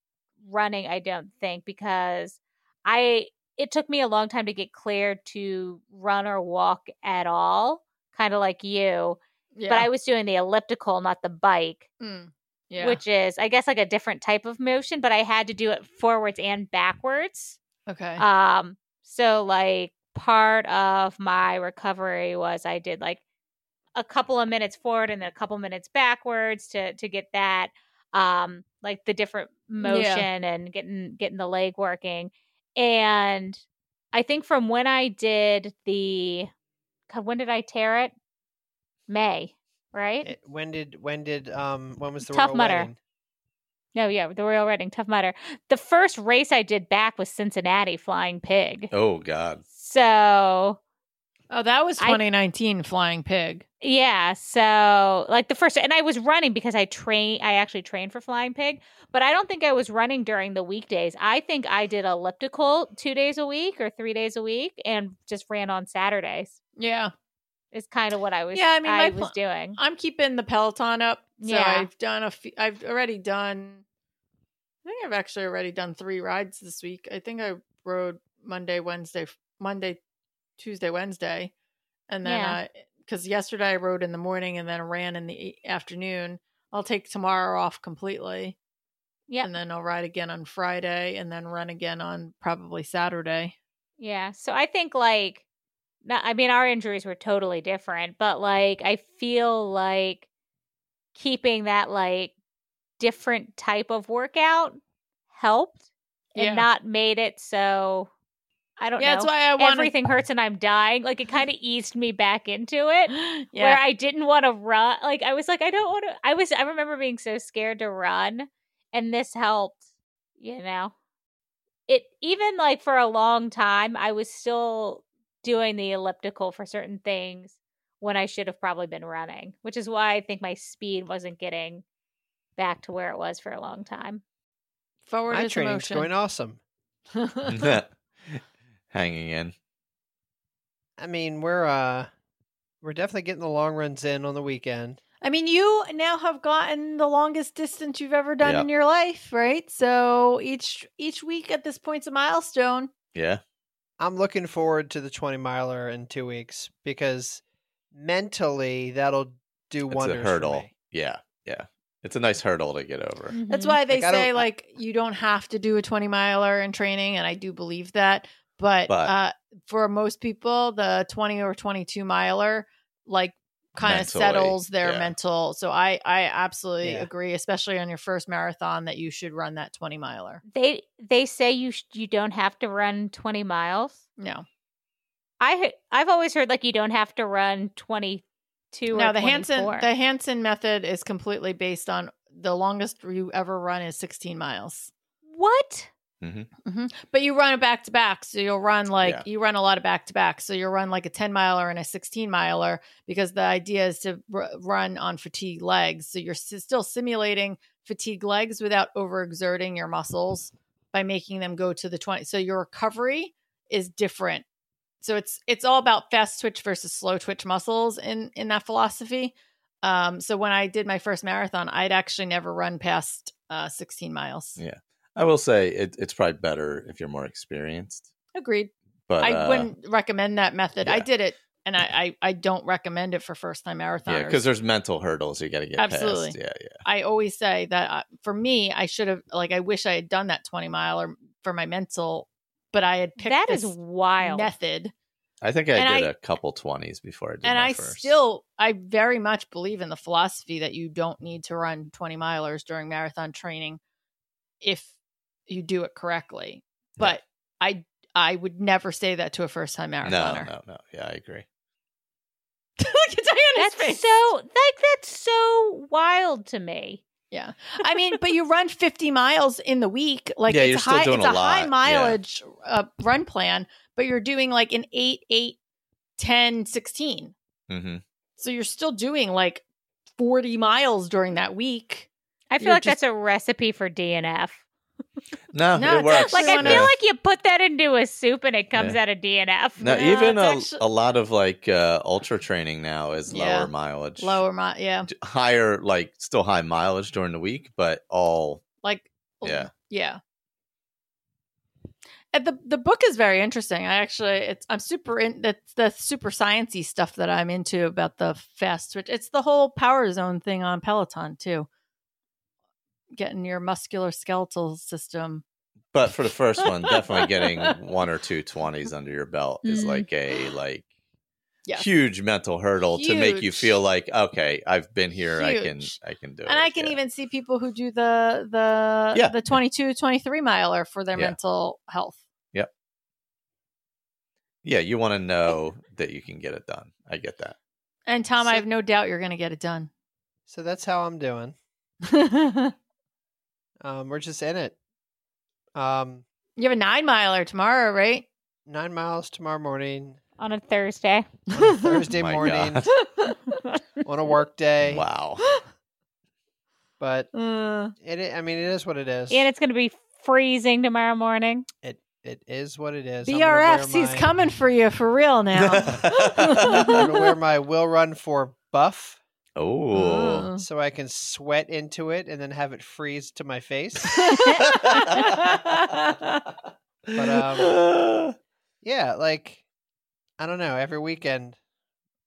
running, I don't think, because I it took me a long time to get cleared to run or walk at all, kind of like you. yeah But I was doing the elliptical, not the bike, Mm. yeah which is I guess like a different type of motion, but I had to do it forwards and backwards. okay Um, so like part of my recovery was I did like a couple of minutes forward and then a couple minutes backwards to to get that um like the different motion and getting getting the leg working. And I think from when I did the God, when did I tear it? May, right? It- when did when did um when was the Tough royal Mudder. wedding? No, yeah, the Royal Wedding, Tough Mudder. The first race I did back was Cincinnati Flying Pig. oh God. So Oh, that was I- 2019 Flying Pig. Yeah, so like the first and I was running because I train I actually trained for flying pig, but I don't think I was running during the weekdays. I think I did elliptical 2 days a week or 3 days a week and just ran on Saturdays. Yeah. Is kind of what I was. Yeah, I mean, my was pl- doing. I'm keeping the Peloton up. So Yeah. I've done a few, I've already done I think I've actually already done 3 rides this week. I think I rode Monday, Wednesday, Monday, Tuesday, Wednesday. And then Yeah. Uh, I cuz yesterday I rode in the morning and then ran in the afternoon. I'll take tomorrow off completely. Yeah. And then I'll ride again on Friday and then run again on probably Saturday. Yeah. So I think like no, I mean our injuries were totally different, but like I feel like keeping that like different type of workout helped and Yeah. not made it so I don't Yeah, know. that's why I want Everything hurts and I'm dying. Like it kind of eased me back into it. *gasps* Yeah. Where I didn't want to run. Like I was like, I don't want to I was I remember being so scared to run. And this helped, you know. It even like for a long time, I was still doing the elliptical for certain things when I should have probably been running, which is why I think my speed wasn't getting back to where it was for a long time. Forward My is training's emotion. going awesome. *laughs* *laughs* *laughs* Hanging in. I mean, we're uh we're definitely getting the long runs in on the weekend. I mean, you now have gotten the longest distance you've ever done Yep. in your life, right? So each each week at this point's a milestone. Yeah. I'm looking forward to the 20 miler in 2 weeks because mentally that'll do It's wonders a for hurdle. me. Yeah. Yeah. It's a nice hurdle to get over. That's Mhm. why they Like, say like you don't have to do a 20 miler in training and I do believe that, but, But- uh for most people the 20 or 22 miler like kind of settles their yeah. mental. So I I absolutely Yeah. agree especially on your first marathon that you should run that 20 miler. They they say you sh- you don't have to run 20 miles. No. i i've always heard like you don't have to run 22 No, or the Hanson 24. the Hanson method is completely based on the longest you ever run is 16 miles. What? But you run it back to back, so you'll run like Yeah. you run a lot of back to back. So you'll run like a 10 miler and a 16 miler because the idea is to r- run on fatigue legs. So you're s- still simulating fatigue legs without overexerting your muscles by making them go to the 20. So your recovery is different. So it's it's all about fast twitch versus slow twitch muscles in in that philosophy. Um, so when I did my first marathon, I'd actually never run past uh, 16 miles. Yeah. I will say it, it's probably better if you're more experienced. Agreed. But I uh, wouldn't recommend that method. I did it, and I, I, I don't recommend it for first time marathoners. yeah, because there's mental hurdles you got to get Absolutely. past. Yeah, yeah. I always say that uh, for me, I should have like I wish I had done that twenty mile or for my mental, but I had picked That this is wild. method, I think I And did I- a couple twenties before I did and my I first. still I very much believe in the philosophy that you don't need to run twenty milers during marathon training if you do it correctly. But I I would never say that to a first time no, marathoner. no, no. no. Yeah, I agree. *laughs* Look at Diana's That's face. so like that's so wild to me. Yeah. I mean, but you run 50 miles in the week. Like Yeah, it's you're a still high doing it's a a, high lot. mileage uh, run plan, but you're doing like an 8 8 10 16. hmm So you're still doing like 40 miles during that week. I feel You're like just- that's a recipe for DNF. No, No, it works. Like I feel Yeah. like you put that into a soup and it comes Yeah. out of DNF. No, Yeah, even a, it's actu- a lot of like uh, ultra training now is Yeah. lower mileage, Lower mi- yeah. Higher, like still high mileage during the week, but all Like Yeah. Yeah. And the the book is very interesting. I actually it's I'm super in that's the super sciencey stuff that I'm into about the fast twitch. It's the whole power zone thing on Peloton too. Getting your muscular skeletal system. But for the first one, definitely getting *laughs* one or two twenties under your belt is Mhm. like a like Yes. huge mental hurdle to make you feel like okay, I've been here, I can I can do it. And I can yeah. even see people who do the the Yeah. the 22 23 miler for their Yeah. mental health. Yep. Yeah, you want to know that you can get it done. I get that. And Tom, I have no doubt you're going to get it done. So that's how I'm doing. *laughs* Um, we're just in it. Um, you have a 9 miler tomorrow, right? nine miles tomorrow morning, on a Thursday. on a Thursday *laughs* My morning, *laughs* on a work day. Wow. *laughs* But Uh, it, I I mean, it is what it is. and it's going to be freezing tomorrow morning. It It is what it is. I'm gonna BRFs, he's coming for you for real now. I'm gonna wear my will run for buff oh. So I can sweat into it and then have it freeze to my face. *laughs* But, um, *laughs* yeah, like I don't know. Every weekend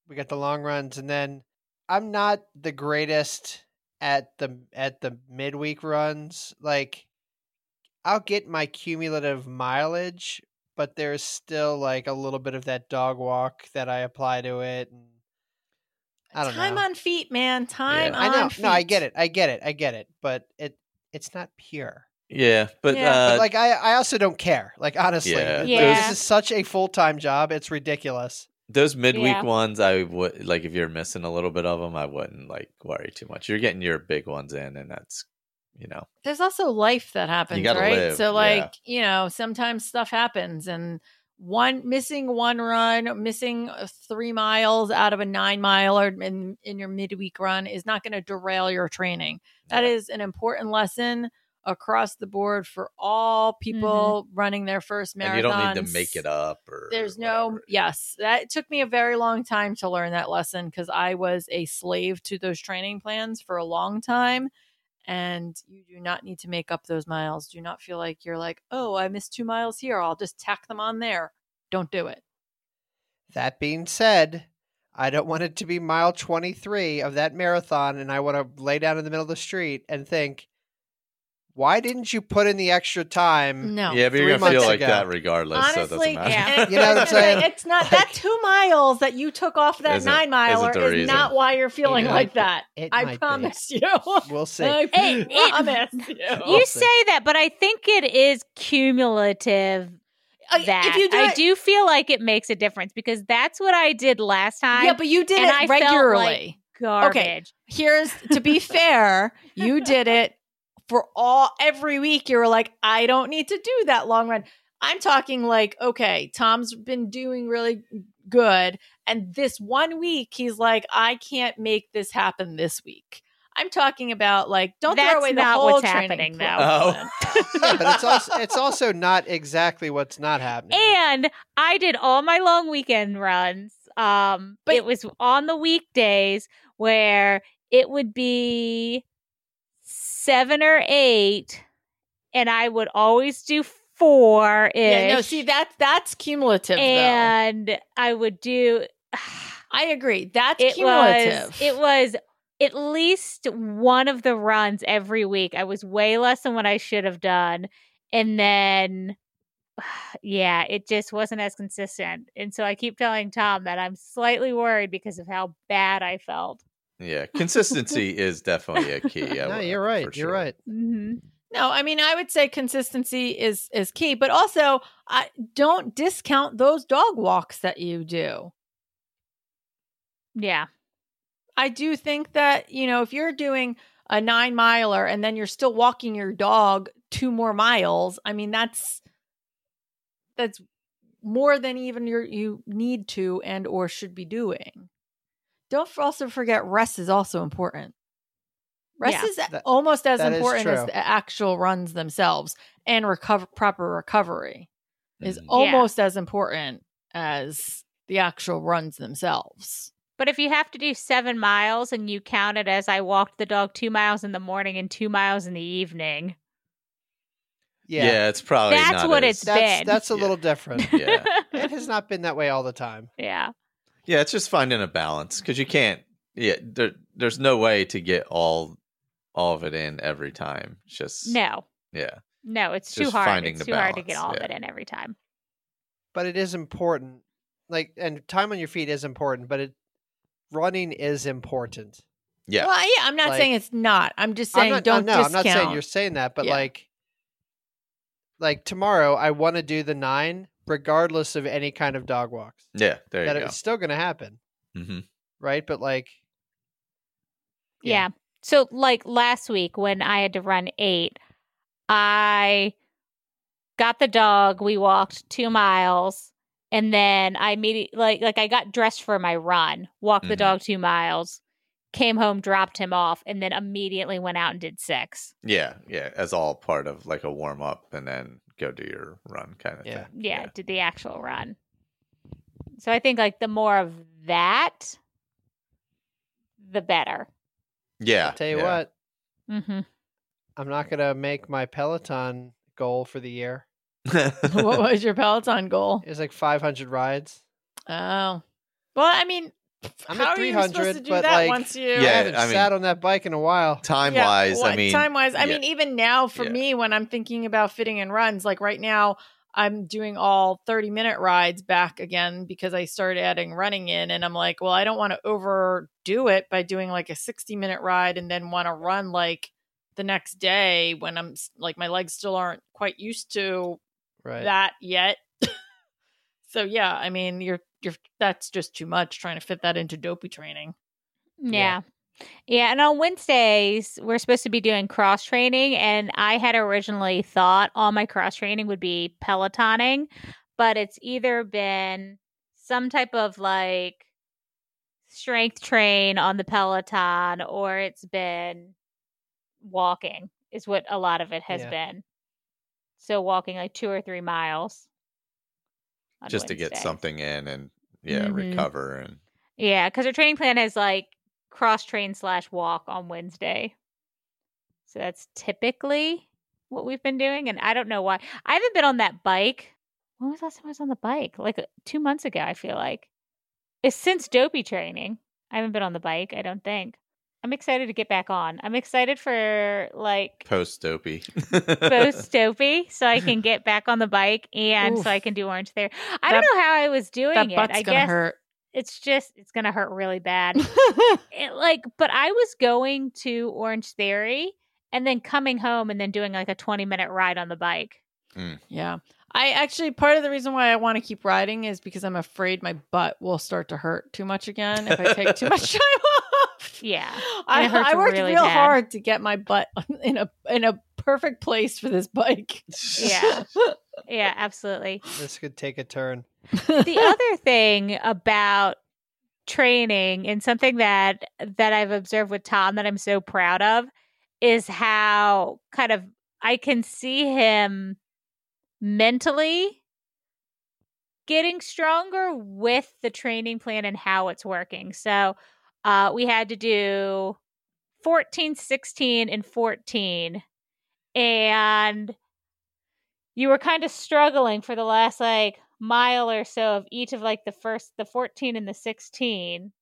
we got the long runs, and then I'm not the greatest at the at the midweek runs. Like I'll get my cumulative mileage, but there's still like a little bit of that dog walk that I apply to it. And I don't Time know. on feet, man. Time Yeah. I know. on feet. No, I get it. I get it. I get it. But it it's not pure. yeah, but, Yeah, uh, But like I, I also don't care. Like honestly, Yeah, Like, Yeah. this is such a full time job. It's ridiculous. those midweek Yeah. ones, I would like if you're missing a little bit of them, I wouldn't like worry too much. You're getting your big ones in, and that's you know, There's also life that happens, gotta right? live, so, yeah. like, you know, sometimes stuff happens, and one missing one run, missing uh, three miles out of a nine miler in in your midweek run is not going to derail your training. That is an important lesson across the board for all people running their first marathon. you don't need to make it up or There's no yes. That took me a very long time to learn that lesson because I was a slave to those training plans for a long time. And you do not need to make up those miles. Do not feel like you're like, oh, I missed two miles here. I'll just tack them on there. Don't do it. That being said, I don't want it to be mile 23 of that marathon and I want to lay down in the middle of the street and think, why didn't you put in the extra time? No. Yeah, but you're gonna feel months like ago. that regardless. so it Honestly, doesn't matter. yeah. You know what I'm it's saying? It's not that two miles that you took off that Isn't- nine miler isn't not why you're feeling might like be. that. It I might be. promise you. We'll *laughs* see. I Hey, promise you. You We'll see. say that, but I think it is cumulative. Uh, That if you do I it, do feel like it makes a difference because that's what I did last time. yeah, but you did and it I felt like- regularly. garbage. here's to be *laughs* fair, you did it for all every week. You were like, I don't need to do that long run. I'm talking like, okay, Tom's been doing really good. And this one week, he's like, I can't make this happen this week. I'm talking about like, don't That's throw away the not whole what's training happening, plan. Oh. *laughs* *laughs* Yeah, but it's also it's also not exactly what's not happening. And I did all my long weekend runs. Um, But- it was on the weekdays where it would be seven or eight, and I would always do four. Yeah, no, see that's that's cumulative though. and I would do. *sighs* I agree. That's It cumulative. was. It was at least one of the runs every week. I was way less than what I should have done, and then. *sighs* Yeah, it just wasn't as consistent. And so I keep telling Tom that I'm slightly worried because of how bad I felt. Yeah, consistency is definitely a key. I no, would- you're right. for You're sure. right. Mm-hmm. No, I mean I would say consistency is is key, but also I don't discount those dog walks that you do. Yeah. I do think that, you know, if you're doing a 9 miler and then you're still walking your dog two more miles, I mean that's that's more than even you you need to and or should be doing. Don't also forget rest is also important. Rest Yeah. is That- almost as important as the actual runs themselves and recover proper recovery is Mhm. almost as important as the actual runs themselves. But if you have to do seven miles and you count it as I walked the dog two miles in the morning and two miles in the evening, Yeah. Yeah, it's probably That's not what as- it's that's been. that's a Yeah. little different. *laughs* Yeah, it has not been that way all the time. yeah. Yeah. It's just finding a balance because you can't. Yeah, there, there's no way to get all all of it in every time. It's just No, Yeah, no, it's too hard. finding It's the too hard to get balance, all of it in every time. But it is important. Like and time on your feet is important, but it running is important. yeah. Well, yeah, I'm not Like- saying it's not. I'm just saying I'm not, don't no, discount. I'm not saying you're saying that, but Yeah. like like tomorrow I want to do the 9 regardless of any kind of dog walks. Yeah, there that you go. it's still going to happen, hmm right? But like Yeah. So like last week when I had to run eight, I got the dog, we walked two miles, and then I immediately like like I got dressed for my run, walked the Mhm. dog two miles, came home, dropped him off, and then immediately went out and did six. Yeah, yeah, as all part of like a warm up, and then go do your run kind of Yeah. thing. Yeah, did the actual run. So I think like the more of that, the better. yeah. Tell you yeah. what, Mm-hmm. I'm not gonna make my Peloton goal for the year. *laughs* what was your Peloton goal? It was like 500 rides. Oh, well, I mean, I'm how at are you supposed 300, to do but that like, once you? I haven't I mean- sat on that bike in a while. Time wise, I mean, time wise, I yeah. mean, even now for Yeah. me, when I'm thinking about fitting in runs, like right now, I'm doing all 30 minute rides back again because I started adding running in, and I'm like, well, I don't want to overdo it by doing like a 60 minute ride and then want to run like the next day when I'm like my legs still aren't quite used to Right. that yet. *laughs* so yeah, I mean, you're you're that's just too much trying to fit that into dopey training. Mm, yeah. Yeah, and on Wednesdays we're supposed to be doing cross training and I had originally thought all my cross training would be pelotoning, but it's either been some type of like strength train on the peloton or it's been walking is what a lot of it has Yeah. been. So walking like 2 or 3 miles. Just to get something in and yeah, Mhm. recover and Yeah, because our training plan is like cross train slash walk on Wednesday. So that's typically what we've been doing. And I don't know why. I haven't been on that bike. When was the last time I was on the bike? Like uh, two months ago, I feel like. It's since dopey training. I haven't been on the bike, I don't think. I'm excited to get back on. I'm excited for like post dopey. post *laughs* dopey so I can get back on the bike and Oof. so I can do Orange Theory. I That- don't know how I was doing That it. butt's I gonna guess hurt. it's just it's gonna hurt really bad. It, *laughs* eh, like, but I was going to Orange Theory and then coming home and then doing like a 20 minute ride on the bike. Mm. Yeah. I actually part of the reason why I want to keep riding is because I'm afraid my butt will start to hurt too much again if I take too much *laughs* time off. Yeah. *gasps* I, I worked really real bad. hard to get my butt *laughs* in a in a perfect place for this bike. *laughs* Yeah. Yeah, absolutely. This could take a turn. the other thing about training and something that that I've observed with Tom that I'm so proud of is how kind of I can see him mentally getting stronger with the training plan and how it's working. So uh, we had to do 14, 16, and 14. And you were kind of struggling for the last like mile or so of each of like the first, the 14 and the 16.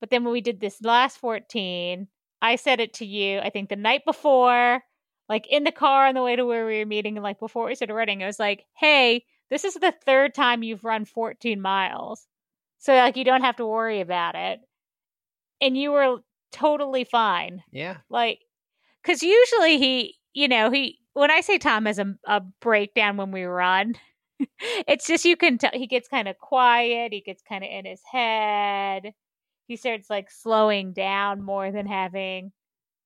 But then when we did this last 14, I said it to you, I think the night before, like in the car on the way to where we were meeting, and like before we started running, I was like, hey, this is the third time you've run 14 miles. So like you don't have to worry about it. And you were totally fine. Yeah. Like cuz usually he, you know, he when I say Tom has a, a breakdown when we run, *laughs* it's just you can tell he gets kind of quiet, he gets kind of in his head. He starts like slowing down more than having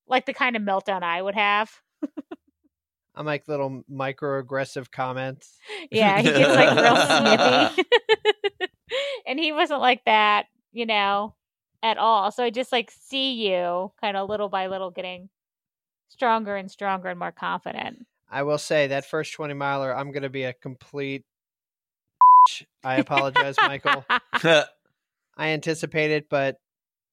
like the kind of meltdown I would have. I'm like little microaggressive comments. *laughs* Yeah, he gets like real *laughs* snippy. and he wasn't like that, you know, at all. So I just like see you kind of little by little getting stronger and stronger and more confident. I will say that first 20 miler, I'm going to be a complete. *laughs* I apologize, Michael. *laughs* I anticipate it, but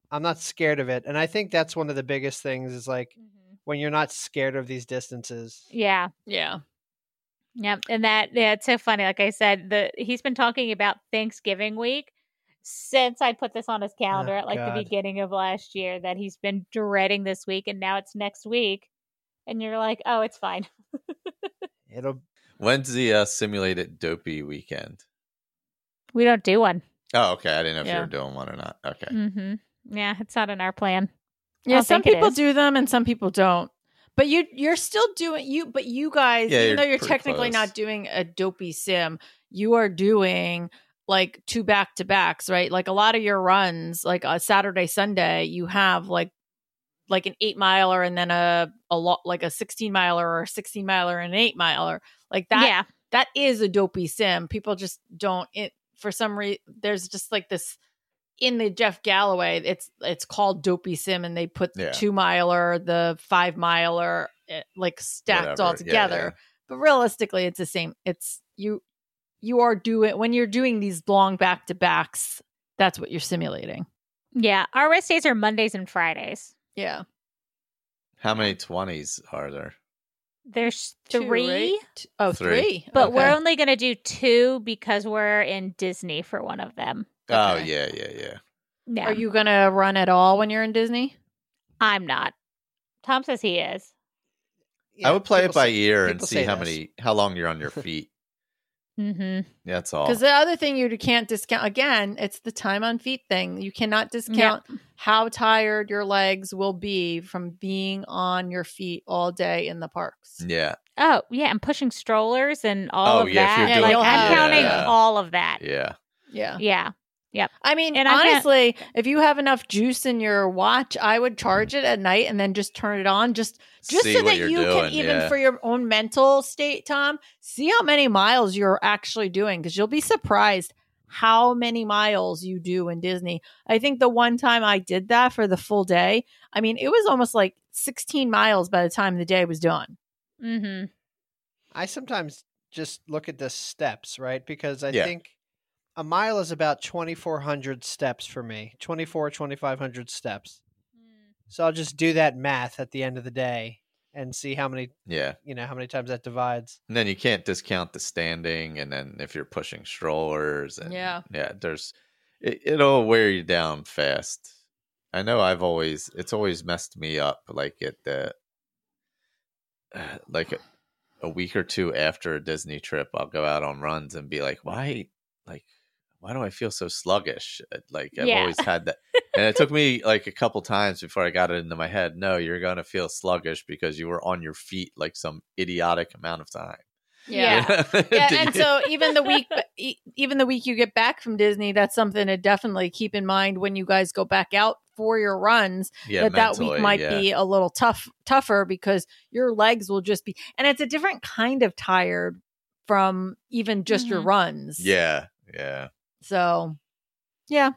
I'm not scared of it. And I think that's one of the biggest things is like mm-hmm. when you're not scared of these distances. Yeah. Yeah. Yeah. And that yeah, it's so funny. Like I said, the he's been talking about Thanksgiving week since I put this on his calendar Oh, at like God. the beginning of last year that he's been dreading this week and now it's next week. And you're like, oh, it's fine. *laughs* It'll When's the uh, simulated dopey weekend? We don't do one. Oh, okay. I didn't know if you were doing one or not. Okay. Mm-hmm. Yeah, it's not in our plan. Yeah, some people do them and some people don't. But you you're still doing you but you guys Yeah, even you're though you're technically close. not doing a dopey sim, you are doing like two back to backs, right? Like a lot of your runs, like a Saturday Sunday, you have like like an 8 miler and then a a lot like a 16 miler or a 16 miler and an 8 miler. Like that yeah. that is a dopey sim. People just don't it for some reason there's just like this in the Jeff Galloway, it's it's called Dopey Sim, and they put the Yeah. two miler, the five miler, eh, like stacked Whatever. all Yeah, together. yeah. But realistically, it's the same. It's you you are doing when you're doing these long back to backs. That's what you're simulating. Yeah, our rest days are Mondays and Fridays. Yeah, How many twenties are there? There's Two, three, right? Oh, Three. three. but Okay. we're only going to do two because we're in Disney for one of them. Oh Okay. yeah, yeah, yeah. Yeah, Are you gonna run at all when you're in Disney? I'm not. Tom says he is. I would play it by say- ear and see how this. many, how long you're on your *laughs* feet. Mm-hmm. That's all. Because the other thing you can't discount again, it's the time on feet thing. You cannot discount how tired your legs will be from being on your feet all day in the parks. Yeah, Oh yeah, and pushing strollers and all Oh, of yeah, if you're that. doing- like I'm counting Yeah. all of that. yeah. Yeah. Yeah. I mean, And I honestly, if you have enough juice in your watch, I would charge it at night and then just turn it on just just See so that you're doing, can even yeah. for your own mental state, Tom, see how many miles you're actually doing because you'll be surprised how many miles you do in Disney. I think the one time I did that for the full day, I mean, it was almost like 16 miles by the time the day was done. Mm-hmm. I sometimes just look at the steps, right? Because I Yeah. think a mile is about 2,400 steps for me 24, 2,500 steps. So I'll just do that math at the end of the day and see how many, Yeah. you know, how many times that divides. And then you can't discount the standing, and then if you're pushing strollers, and Yeah. yeah, there's it, it'll wear you down fast. I know I've always it's always messed me up, like at the uh, *sighs* like a, a week or two after a Disney trip, I'll go out on runs and be like, why, like, why do I feel so sluggish? Uh, Like I've Yeah. always had that, *laughs* and it took me like a couple times before I got it into my head. No, you're gonna feel sluggish because you were on your feet like some idiotic amount of time. Yeah. *laughs* yeah, and so even the week, even the week you get back from Disney, that's something to definitely keep in mind when you guys go back out for your runs. yeah, that that week might yeah. be a little tough, tougher because your legs will just be, and it's a different kind of tired from even just your Mhm. runs. Yeah, yeah. So, yeah.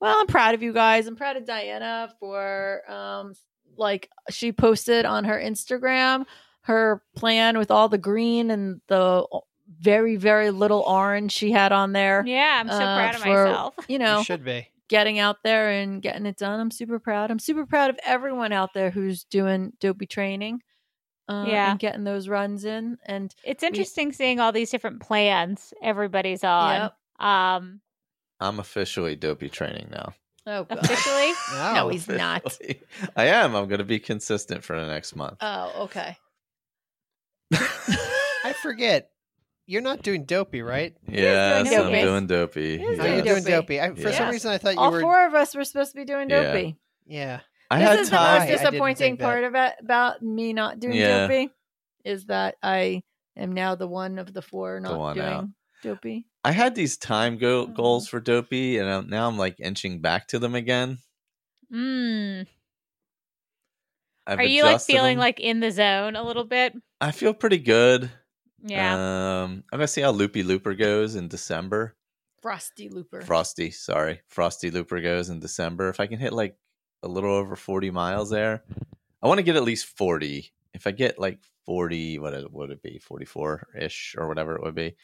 Well, I'm proud of you guys. I'm proud of Diana for um like she posted on her Instagram her plan with all the green and the very very little orange she had on there. Yeah, I'm so uh, proud of for, myself. You know, You should be. getting out there and getting it done. I'm super proud. I'm super proud of everyone out there who's doing dopey training. Uh, Yeah. and getting those runs in and It's interesting seeing all these different plans everybody's on. Yep. Um, I'm officially dopey training now. oh god. officially, No, Oh, he's not. I am. I'm going to be consistent for the next month. Oh, okay. *laughs* I forget. You're not doing dopey, right? yes, doing I'm doing dopey. He is doing you're doing dopey. dopey. I, for some reason, I thought you All were. four of us were supposed to be doing dopey. Yeah. I this had is the time. I most disappointing think that. part about about me not doing Yeah. dopey is that I am now the one of the four not one doing out. Dopey. I had these time go- Mhm. goals for dopey, and I'm, now I'm like inching back to them again. mm. I've are you like feeling them. like in the zone a little bit? I feel pretty good. Yeah. Um, I'm gonna see how Loopy Looper goes in December. Frosty Looper. Frosty, sorry, Frosty Looper goes in December. If I can hit like a little over 40 miles there, I want to get at least 40. If I get like 40, what would it be? 44 ish or whatever it would be.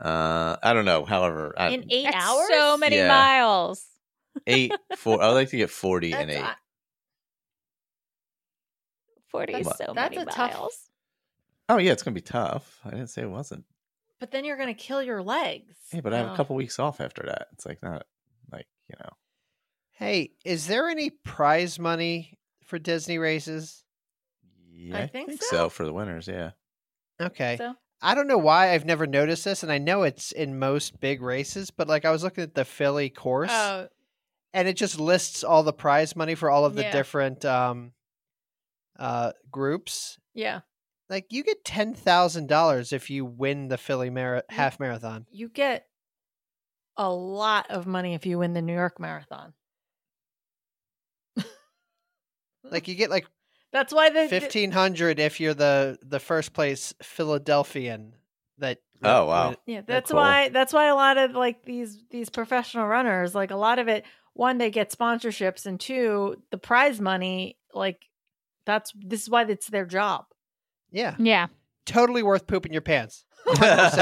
Whew. Uh, I don't know. However, I, in eight That's hours. so many Yeah. miles. eight, four. I would like to get 40 and That's eight. a- Forty is so that's many a tough- miles. Oh yeah, it's gonna be tough. I didn't say it wasn't. but then you're gonna kill your legs. Hey, but I have Oh. a couple weeks off after that. It's like not like you know. Hey, is there any prize money for Disney races? Yeah, think so. so. for the winners. Yeah. Okay. So I don't know why I've never noticed this, and I know it's in most big races, but like I was looking at the Philly course, oh and it just lists all the prize money for all of the Yeah. different um, uh, groups. yeah, Like you get ten thousand dollars if you win the Philly Mara- half marathon. you get a lot of money if you win the New York Marathon. Like you get like That's why the fifteen hundred if you're the the first place Philadelphian that Oh, wow. Yeah, that's cool. why that's why a lot of like these these professional runners, like a lot of it, one they get sponsorships, and two the prize money. Like that's this is why it's their job. Yeah, Yeah. totally worth pooping your pants. *laughs* oh, Yes,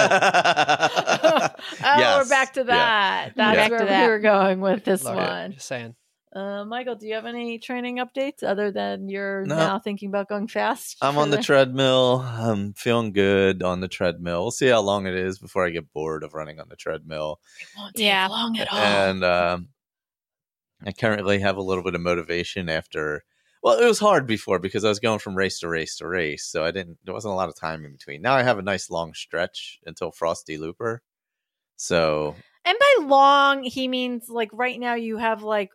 we're back to yeah. that. That's Back to where that. we were going with this Love it. one. Just saying. Uh, Michael, do you have any training updates other than you're No. now thinking about going fast? I'm for on the treadmill. I'm feeling good on the treadmill. We'll see how long it is before I get bored of running on the treadmill. It won't take Yeah. long at all. And um, I currently have a little bit of motivation after. Well, it was hard before because I was going from race to race to race, so I didn't. There wasn't a lot of time in between. Now I have a nice long stretch until Frosty Looper. So And by long, he means like right now you have like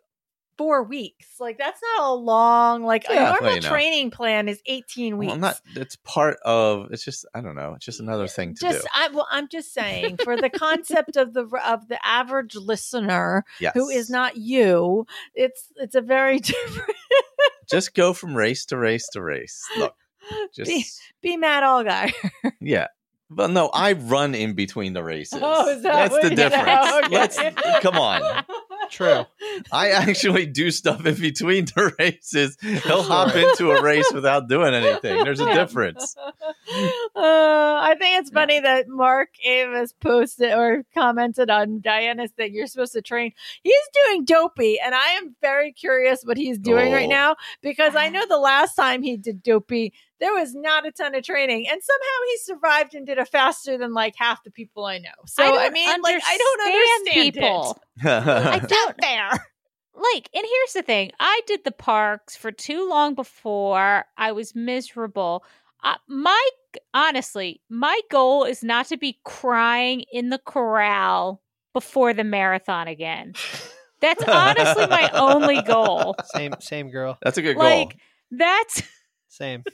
four weeks. Like that's not a long. Like a normal well, you know. training plan is eighteen weeks. well, I'm not. It's part of. It's just. I don't know. It's just another thing to just do. I, well, I'm just saying for the *laughs* concept of the of the average listener Yes. who is not you, it's it's a very *laughs* different. just go from race to race to race. Look, *laughs* just be, be Matt Allgaier. yeah. But no, I run in between the races. Oh, is that That's the difference. okay. Let's come on. True. I actually do stuff in between the *laughs* races. He'll hop into a race without doing anything. There's a difference. Uh, I think it's funny that Mark Avis posted or commented on Diana's thing. You're supposed to train. He's doing dopey, and I am very curious what he's doing right Oh. now because I know the last time he did dopey, there was not a ton of training, and somehow he survived and did it faster than like half the people I know. So I, don't mean, like I don't understand people. *laughs* I don't there. Like, and here's the thing: I did the parks for too long before. I was miserable. Uh, my honestly, my goal is not to be crying in the corral before the marathon again. That's *laughs* honestly my only goal. Same, same girl. That's a good Like goal. Like that's Same.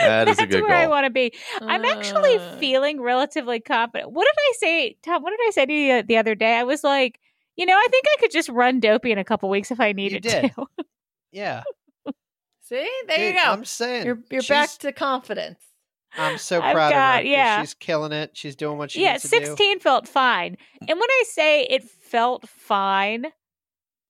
That is a good where I want to be. I'm actually Uh, feeling relatively confident. What did I say, Tom? What did I say to you the other day? I was like, you know, I think I could just run dopey in a couple weeks if I needed did. to. *laughs* Yeah. See, there Dude, you go. I'm saying you're you're back to confidence. I'm so I've proud of got- her. 'cause yeah. She's killing it. She's doing what she yeah, needs to do. 16 felt fine. And when I say it felt fine,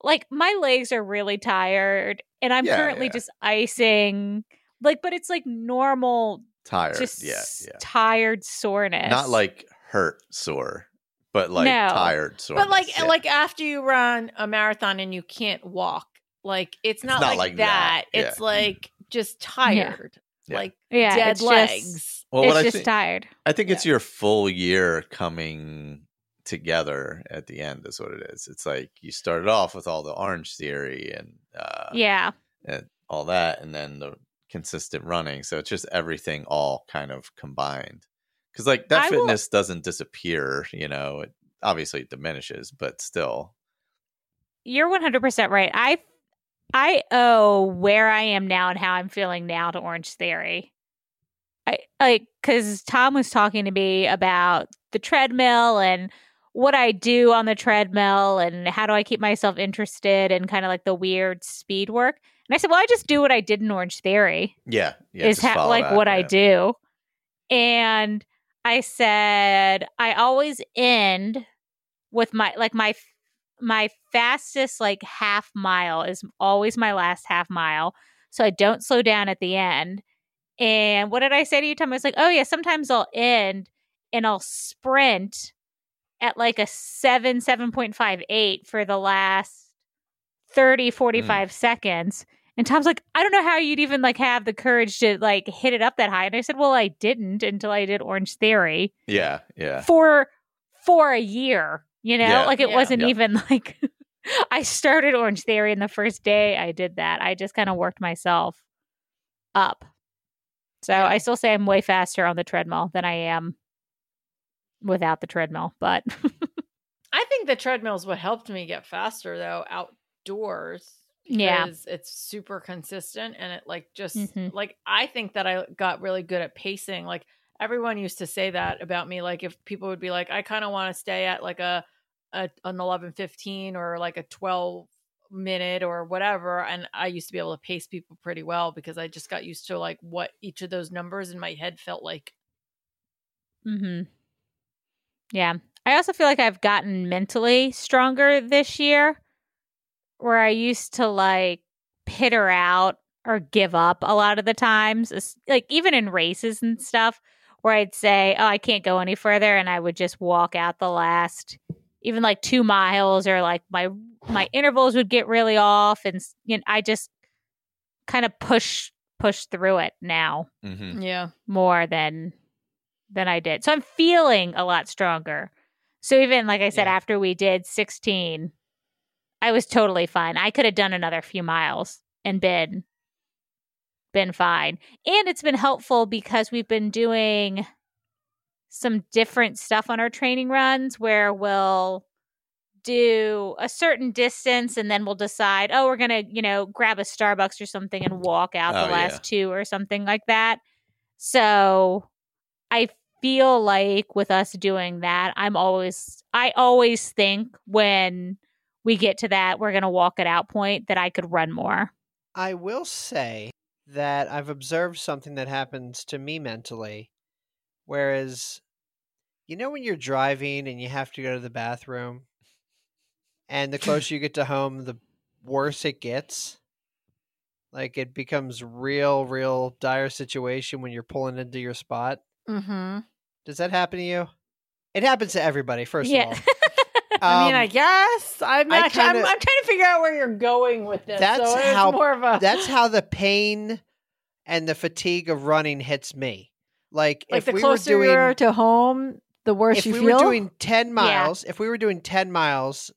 like my legs are really tired and I'm Yeah, currently yeah. just icing. Like, but it's like normal, Tired. just yeah, yeah. tired soreness. Not like hurt sore, but like No. tired sore. But like like after you run a marathon and you can't walk, like it's not, not like, like that. that, It's like just tired. Yeah. Like yeah, dead it's just- legs. Well, it's what I just think- tired. I think it's your full year coming together at the end is what it is. It's like you started off with all the orange theory and uh yeah. and all that and then the consistent running. So it's just everything all kind of combined. Cuz like that I will- fitness doesn't disappear, you know. It obviously it diminishes, but still. You're 100% right. I I owe where I am now and how I'm feeling now to Orange Theory. I like cuz Tom was talking to me about the treadmill and what I do on the treadmill and how do I keep myself interested and kind of like the weird speed work. And I said, "Well, I just do what I did in Orange Theory." Yeah, yeah. is ha- like that, what I do. And I said I always end with my like my my fastest like half mile is always my last half mile. So I don't slow down at the end. And what did I say to you, Tom? I was like, oh yeah, sometimes I'll end and I'll sprint at like a 7, 7.58 for the last 30, 45 mm. seconds. And Tom's like, I don't know how you'd even like have the courage to like hit it up that high. And I said, Well, I didn't until I did Orange Theory Yeah, yeah. for for a year. You know, Yeah. like it Yeah. wasn't Yeah. even *laughs* like I started Orange Theory, and the first day I did that, I just kind of worked myself up. So I still say I'm way faster on the treadmill than I am without the treadmill, but *laughs* I think the treadmill's what helped me get faster though outdoors. Yeah. It's super consistent and it like just Mhm. like I think that I got really good at pacing. Like everyone used to say that about me. Like if people would be like, I kind of want to stay at like a, a an eleven fifteen or like a twelve minute or whatever. And I used to be able to pace people pretty well because I just got used to like what each of those numbers in my head felt like. hmm Yeah. I also feel like I've gotten mentally stronger this year where I used to like pitter out or give up a lot of the times. Es- Like even in races and stuff where I'd say, "Oh, I can't go any further," and I would just walk out the last even like 2 miles or like my my intervals would get really off and you know, I just kind of push push through it now hmm Yeah. more than than I did. So I'm feeling a lot stronger. So even like I said, Yeah. after we did 16, I was totally fine. I could have done another few miles and been been fine. And it's been helpful because we've been doing some different stuff on our training runs where we'll do a certain distance and then we'll decide, oh, we're going to, you know, grab a Starbucks or something and walk out Oh, the last yeah. two or something like that. So I feel like with us doing that, I'm always, I always think when we get to that, we're going to walk it out point that I could run more. I will say that I've observed something that happens to me mentally. Whereas, you know, when you're driving and you have to go to the bathroom, and the closer you get to home, the worse it gets. Like it becomes real, real dire situation when you're pulling into your spot. Mm-hmm. Does that happen to you? It happens to everybody. First Yeah. of all, *laughs* I mean, Um, I guess I'm I not. I'm, kinda- I'm trying to figure out where you're going with this. That's so how- more of a that's how the pain and the fatigue of running hits me. Like, like if the we were closer doing you're to home, the worse you feel. if you we feel. were doing 10 miles if we were doing 10 miles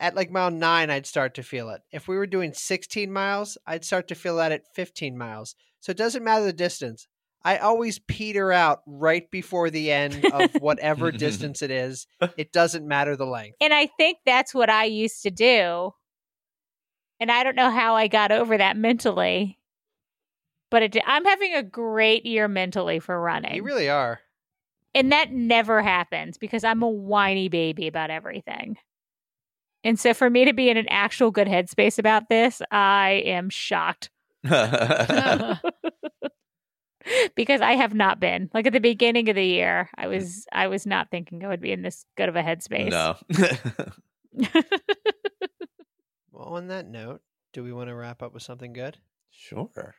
at like mile 9 i'd start to feel it if we were doing 16 miles i'd start to feel that at 15 miles so it doesn't matter the distance i always peter out right before the end of *laughs* whatever *laughs* distance it is it doesn't matter the length And I think that's what I used to do. And I don't know how I got over that mentally. But it, I'm having a great year mentally for running. you really are and that never happens because I'm a whiny baby about everything. And so for me to be in an actual good headspace about this, I am shocked *laughs* *laughs* because I have not been. Like at the beginning of the year, I mm. was I was not thinking I would be in this good of a headspace. no. *laughs* *laughs* well on that note do we want to wrap up with something good sure.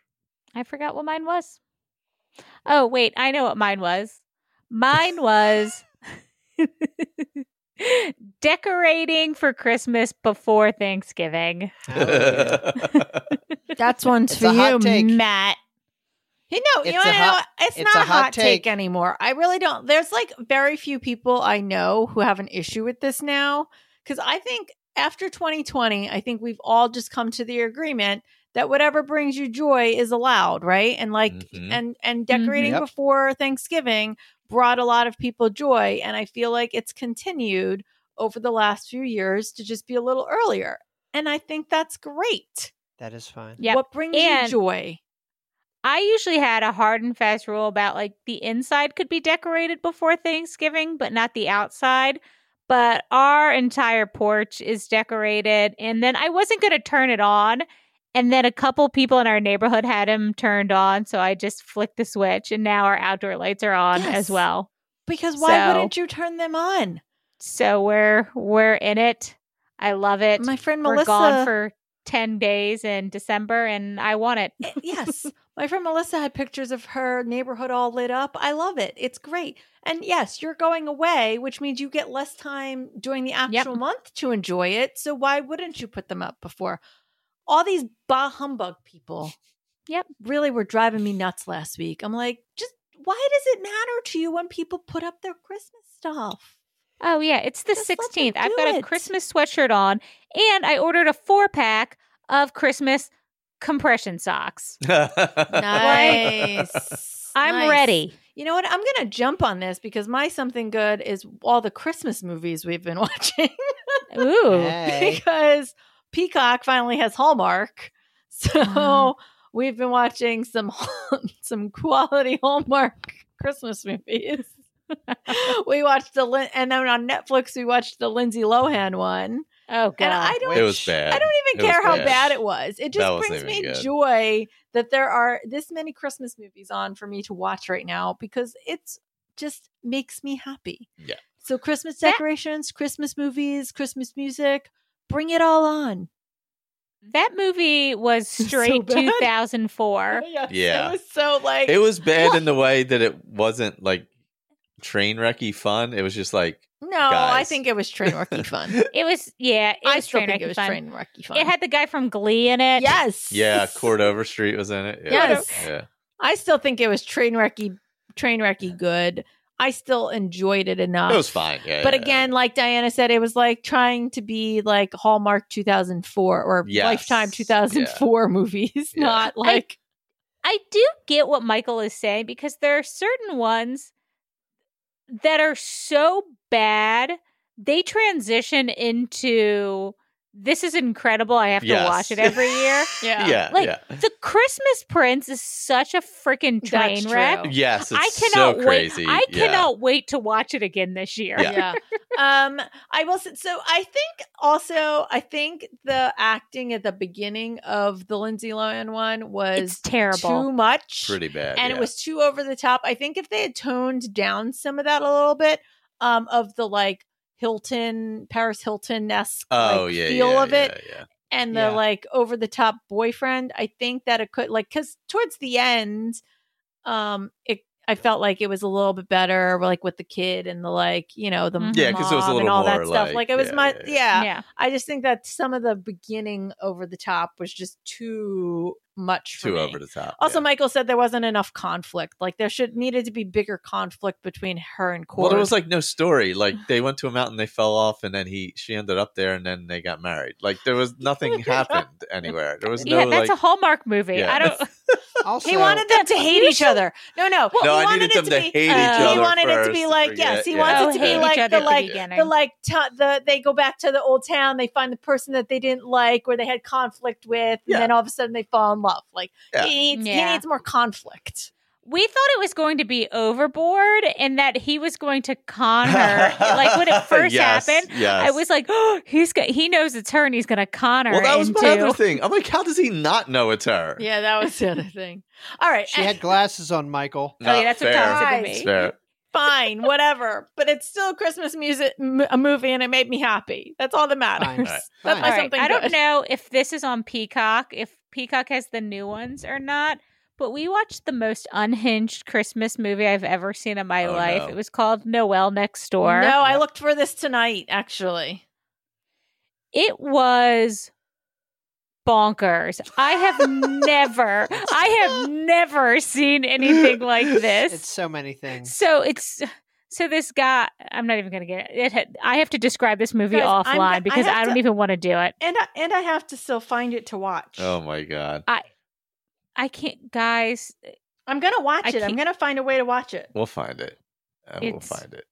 I forgot what mine was. Oh, wait, I know what mine was. Mine was decorating for Christmas before Thanksgiving. Oh, Hallelujah. That's one It's for you, take. Matt. You know, you know, hot- know, it's, it's not a a hot hot take. take. anymore. I really don't. There's like very few people I know who have an issue with this now. Because I think after 2020, I think we've all just come to the agreement that whatever brings you joy is allowed, right? And like, Mhm. and and decorating Yep. before Thanksgiving brought a lot of people joy, and I feel like it's continued over the last few years to just be a little earlier, and I think that's great. that is fine Yep. What brings And- you joy? I usually had a hard and fast rule about like the inside could be decorated before Thanksgiving, but not the outside. But our entire porch is decorated. And then I wasn't going to turn it on. And then a couple people in our neighborhood had them turned on. So I just flicked the switch and now our outdoor lights are on Yes. as well. Because why So- wouldn't you turn them on? So we're we're in it. I love it. My friend we're Melissa. gone for 10 days in December and I want it. Eh, yes, *laughs* my friend Melissa had pictures of her neighborhood all lit up. I love it. It's great. And yes, you're going away, which means you get less time during the actual month to enjoy it. So why wouldn't you put them up before? All these bah humbug people. Yep. Really were driving me nuts last week. I'm like, just why does it matter to you when people put up their Christmas stuff? Oh yeah, it's the sixteenth. I've got a. Christmas sweatshirt on, and I ordered a four pack of Christmas compression socks. *laughs* Nice. I'm Nice. ready. You know what? I'm going to jump on this because my something good is all the Christmas movies we've been *laughs* watching Ooh, *laughs* Hey. because Peacock finally has Hallmark. So Oh. we've been watching some some quality Hallmark Christmas movies. we watched the and then on Netflix we watched the Lindsay Lohan one. Oh god. And I don't it was bad. I don't even It care how bad. bad it was. It just brings me good. joy that there are this many Christmas movies on for me to watch right now because it's just makes me happy. Yeah. So Christmas That- decorations, Christmas movies, Christmas music, bring it all on. That movie was *laughs* straight bad. *laughs* 2004. Yes, Yeah. It was so like It was bad Well- in the way that it wasn't like train wrecky fun. It was just like No, I think it was train wrecky *laughs* fun. *laughs* It was yeah, it I was still think it was fun. train wrecky fun. It had the guy from Glee in it. yes. yeah, Chord Overstreet was in it. Yeah. Yes. Yeah. I still think it was train wrecky train wrecky good. I still enjoyed it enough. It was fine. Yeah. But yeah. again, like Diana said, it was like trying to be like Hallmark 2004 or Yes. Lifetime 2004 movies, Yeah. not like I do get what Michael is saying because there are certain ones that are so bad they transition into this is incredible. I have to Yes. watch it every year. *laughs* yeah. yeah, Like yeah. the Christmas Prince is such a freaking train wreck. Yes, it's I cannot so crazy. wait. I Yeah. cannot wait to watch it again this year. Yeah. yeah. Um, I will. say- So I think also, I think the acting at the beginning of the Lindsay Lohan one was It's terrible. too much, Pretty bad. and yeah. it was too over the top. I think if they had toned down some of that a little bit, um, of the like Hilton, Paris Hilton esque oh like, yeah, feel yeah, of it, yeah, yeah. and the Yeah. like over the top boyfriend i think that it could like because towards the end um it i felt like it was a little bit better like with the kid and the like you know the. Yeah, 'cause it was a little and all that more, stuff like- like it was yeah, my yeah, yeah, yeah. i just think that some of the beginning over the top was just too much for Too me. over the top. also yeah. michael said there wasn't enough conflict like there should needed to be bigger conflict between her and Chord. Well, there was like no story. Like *sighs* they went to a mountain, they fell off, and then he she ended up there, and then they got married. Like there was *laughs* nothing happened anywhere. There was no yeah, that's like. a Hallmark movie. Yeah. I don't. *laughs* *laughs* Also, he wanted them to hate each other. No, no. No, he I wanted it them to be, hate uh, each He wanted it to be like forget, yes, he yeah. wants Oh, it to be like the at the like beginning. the like t- the they go back to the old town, they find the person that they didn't like or they had conflict with, and then all of a sudden they fall in love. Like Yeah. he needs he needs more conflict. We thought it was going to be overboard and that he was going to con her. like when it *laughs* first Yes, happened, yes. I was like, "Oh, he's got, he knows it's her and he's going to con her." Well, that was into, my other thing. I'm like, how does he not know it's her? Yeah, that was the other thing. All right, she had glasses on, Michael. Oh, *laughs* yeah, Not that's what fair. Tom said to me. Fair. fine, whatever. But it's still a Christmas music m- a movie, and it made me happy. That's all that matters. Fine. Right. That's Fine. my All right, something I don't good. know if this is on Peacock, if Peacock has the new ones or not, but we watched the most unhinged Christmas movie I've ever seen in my Oh, life. no. It was called Noel Next Door. No, I looked for this tonight. Actually, It was bonkers. I have *laughs* never, I have never seen anything like this. It's so many things. so it's so this guy. I'm not even going to get it. it I have to describe this movie Guys, I'm- offline because have I, don't to- even want to do it. and I, and I have to still find it to watch. Oh my god. I I can't, guys. I'm gonna watch I it. I'm gonna find a way to watch it. We'll find it. Uh, we'll find it.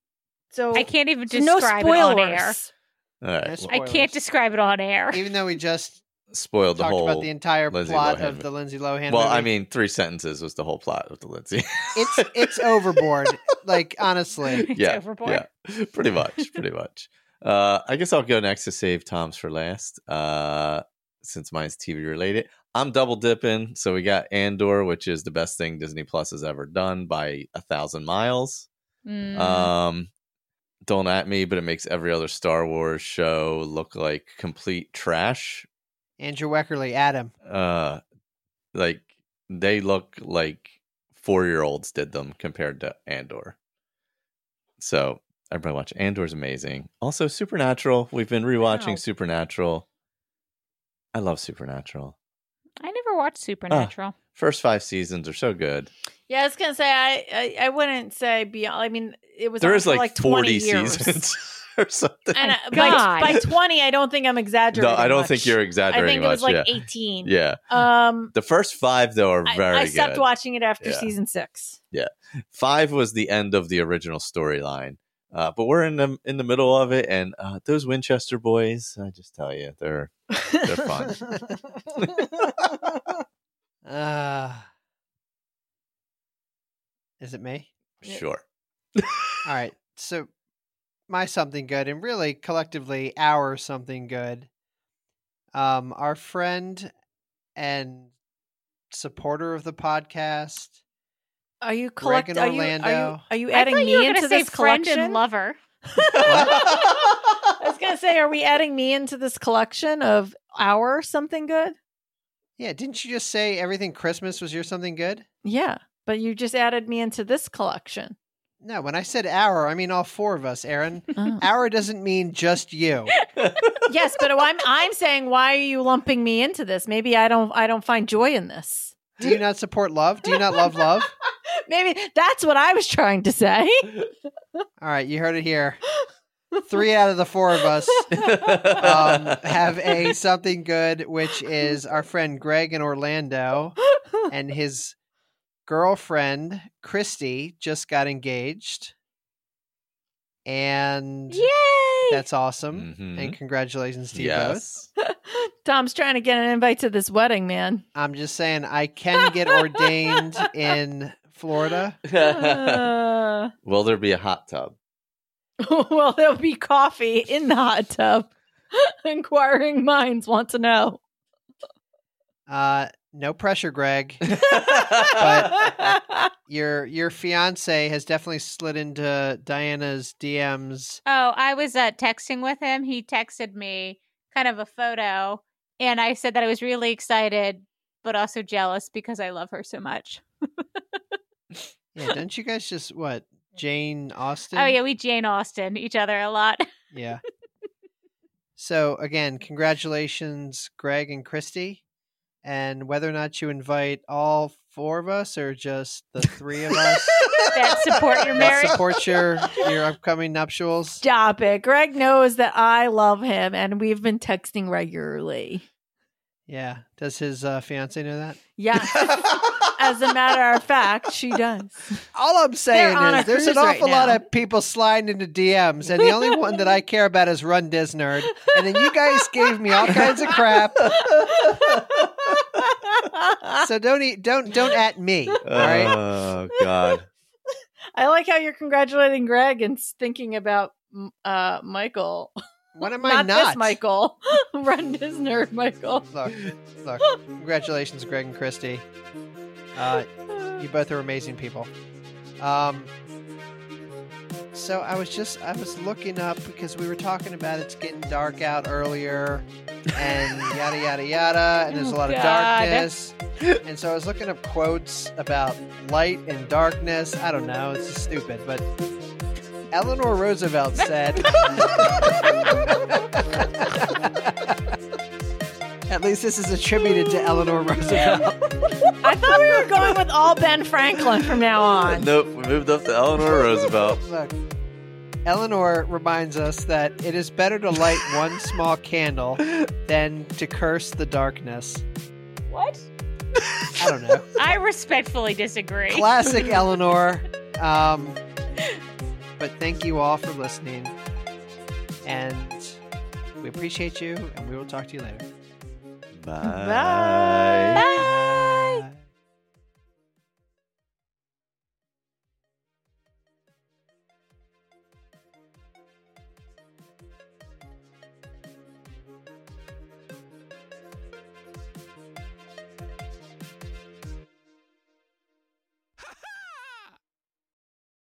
So I can't even so no describe it on air. All right. Yes. well, I can't describe it on air. Even though we just spoiled the talked whole. about the entire Lindsay plot Lohan of the Lindsay Lohan. well, movie, I mean, three sentences was the whole plot of the Lindsay. *laughs* it's it's overboard. like honestly, It's yeah, overboard. yeah, pretty much, pretty much. Uh, I guess I'll go next to save Tom's for last, uh, since mine's TV related. I'm double dipping, so we got Andor, which is the best thing Disney Plus has ever done by a thousand miles. Mm. Um, don't at me, but it makes every other Star Wars show look like complete trash. Andrew Weckerly, Adam. Uh, like they look like four year olds did them compared to Andor. So everybody watch Andor's amazing. Also, Supernatural. We've been rewatching Wow. Supernatural. I love Supernatural. I never watched Supernatural. First five seasons are so good. Yeah, I was gonna say I, I I wouldn't say beyond. I mean, it was There on like, like 20 forty years. seasons *laughs* *laughs* or something. And My I- by, by twenty, I don't think I'm exaggerating. No. I don't much. think you're exaggerating. I think it was much. like yeah. eighteen. yeah. Um, The first five though are I, very I stopped good. watching it after Yeah. season six. Yeah, Five was the end of the original storyline. Uh, but we're in the in the middle of it, and uh, those Winchester boys, I just tell you, they're they're fun. uh, *laughs* *laughs* is it me? Sure. All right. So my something good, and really collectively our something good. Um, our friend and supporter of the podcast. Are you Greg collect? in Are you, are you Orlando. are you adding thought me you were into say this friend collection? and lover. *laughs* *laughs* I was gonna say, are we adding me into this collection of our something good? Yeah, didn't you just say everything Christmas was your something good? Yeah, but you just added me into this collection. No, when I said our, I mean all four of us, Aaron. Oh. Our doesn't mean just you. *laughs* yes, but I'm I'm saying, why are you lumping me into this? Maybe I don't I don't find joy in this. Do you not support love? Do you not love love? *laughs* Maybe that's what I was trying to say. All right, you heard it here. Three out of the four of us um, have a something good, which is our friend Greg in Orlando and his girlfriend Christy just got engaged, and Yay! that's awesome. Mhm. And congratulations to you both. *laughs* Tom's trying to get an invite to this wedding, man. I'm just saying, I can get ordained *laughs* in Florida. *laughs* Uh, Will there be a hot tub? well, there'll be coffee in the hot tub. Inquiring minds want to know. Uh, no pressure, Greg. *laughs* but Your your fiance has definitely slid into Diana's DMs. Oh, I was uh, texting with him. He texted me kind of a photo, and I said that I was really excited, but also jealous because I love her so much. *laughs* Yeah, don't you guys just what Jane Austen? Oh yeah, we Jane Austen each other a lot. yeah. So again, congratulations, Greg and Christy. And whether or not you invite all four of us or just the three of *laughs* us that support your that marriage. support your your upcoming nuptials. Stop it. Greg knows that I love him and we've been texting regularly. Yeah. Does his uh, fiance know that? Yes. *laughs* *laughs* As a matter of fact, she does. All I'm saying on a is there's an cruise right awful lot now. of people sliding into DMs, and the only one that I care about is Run Disnerd. And then you guys gave me all kinds of crap. So don't eat, don't don't at me. All right. Oh God. I like how you're congratulating Greg and thinking about uh, Michael. What am I not, not? this Michael. *laughs* Run this nerd Michael. Look, look. Congratulations, Greg and Christy. Uh, you both are amazing people. Um, so I was just I was looking up because we were talking about it's getting dark out earlier, and *laughs* yada yada yada, and there's a lot of God. darkness. And so I was looking up quotes about light and darkness. I don't know, it's just stupid, but Eleanor Roosevelt said. *laughs* *laughs* At least this is attributed to Eleanor Roosevelt. *laughs* I thought we were going with all Ben Franklin from now on. Nope, we moved up to Eleanor Roosevelt. *laughs* Look, Eleanor reminds us that it is better to light one small candle than to curse the darkness. What? I don't know. *laughs* I respectfully disagree. Classic Eleanor. Um, but thank you all for listening. And we appreciate you, and we will talk to you later. Bye. Bye.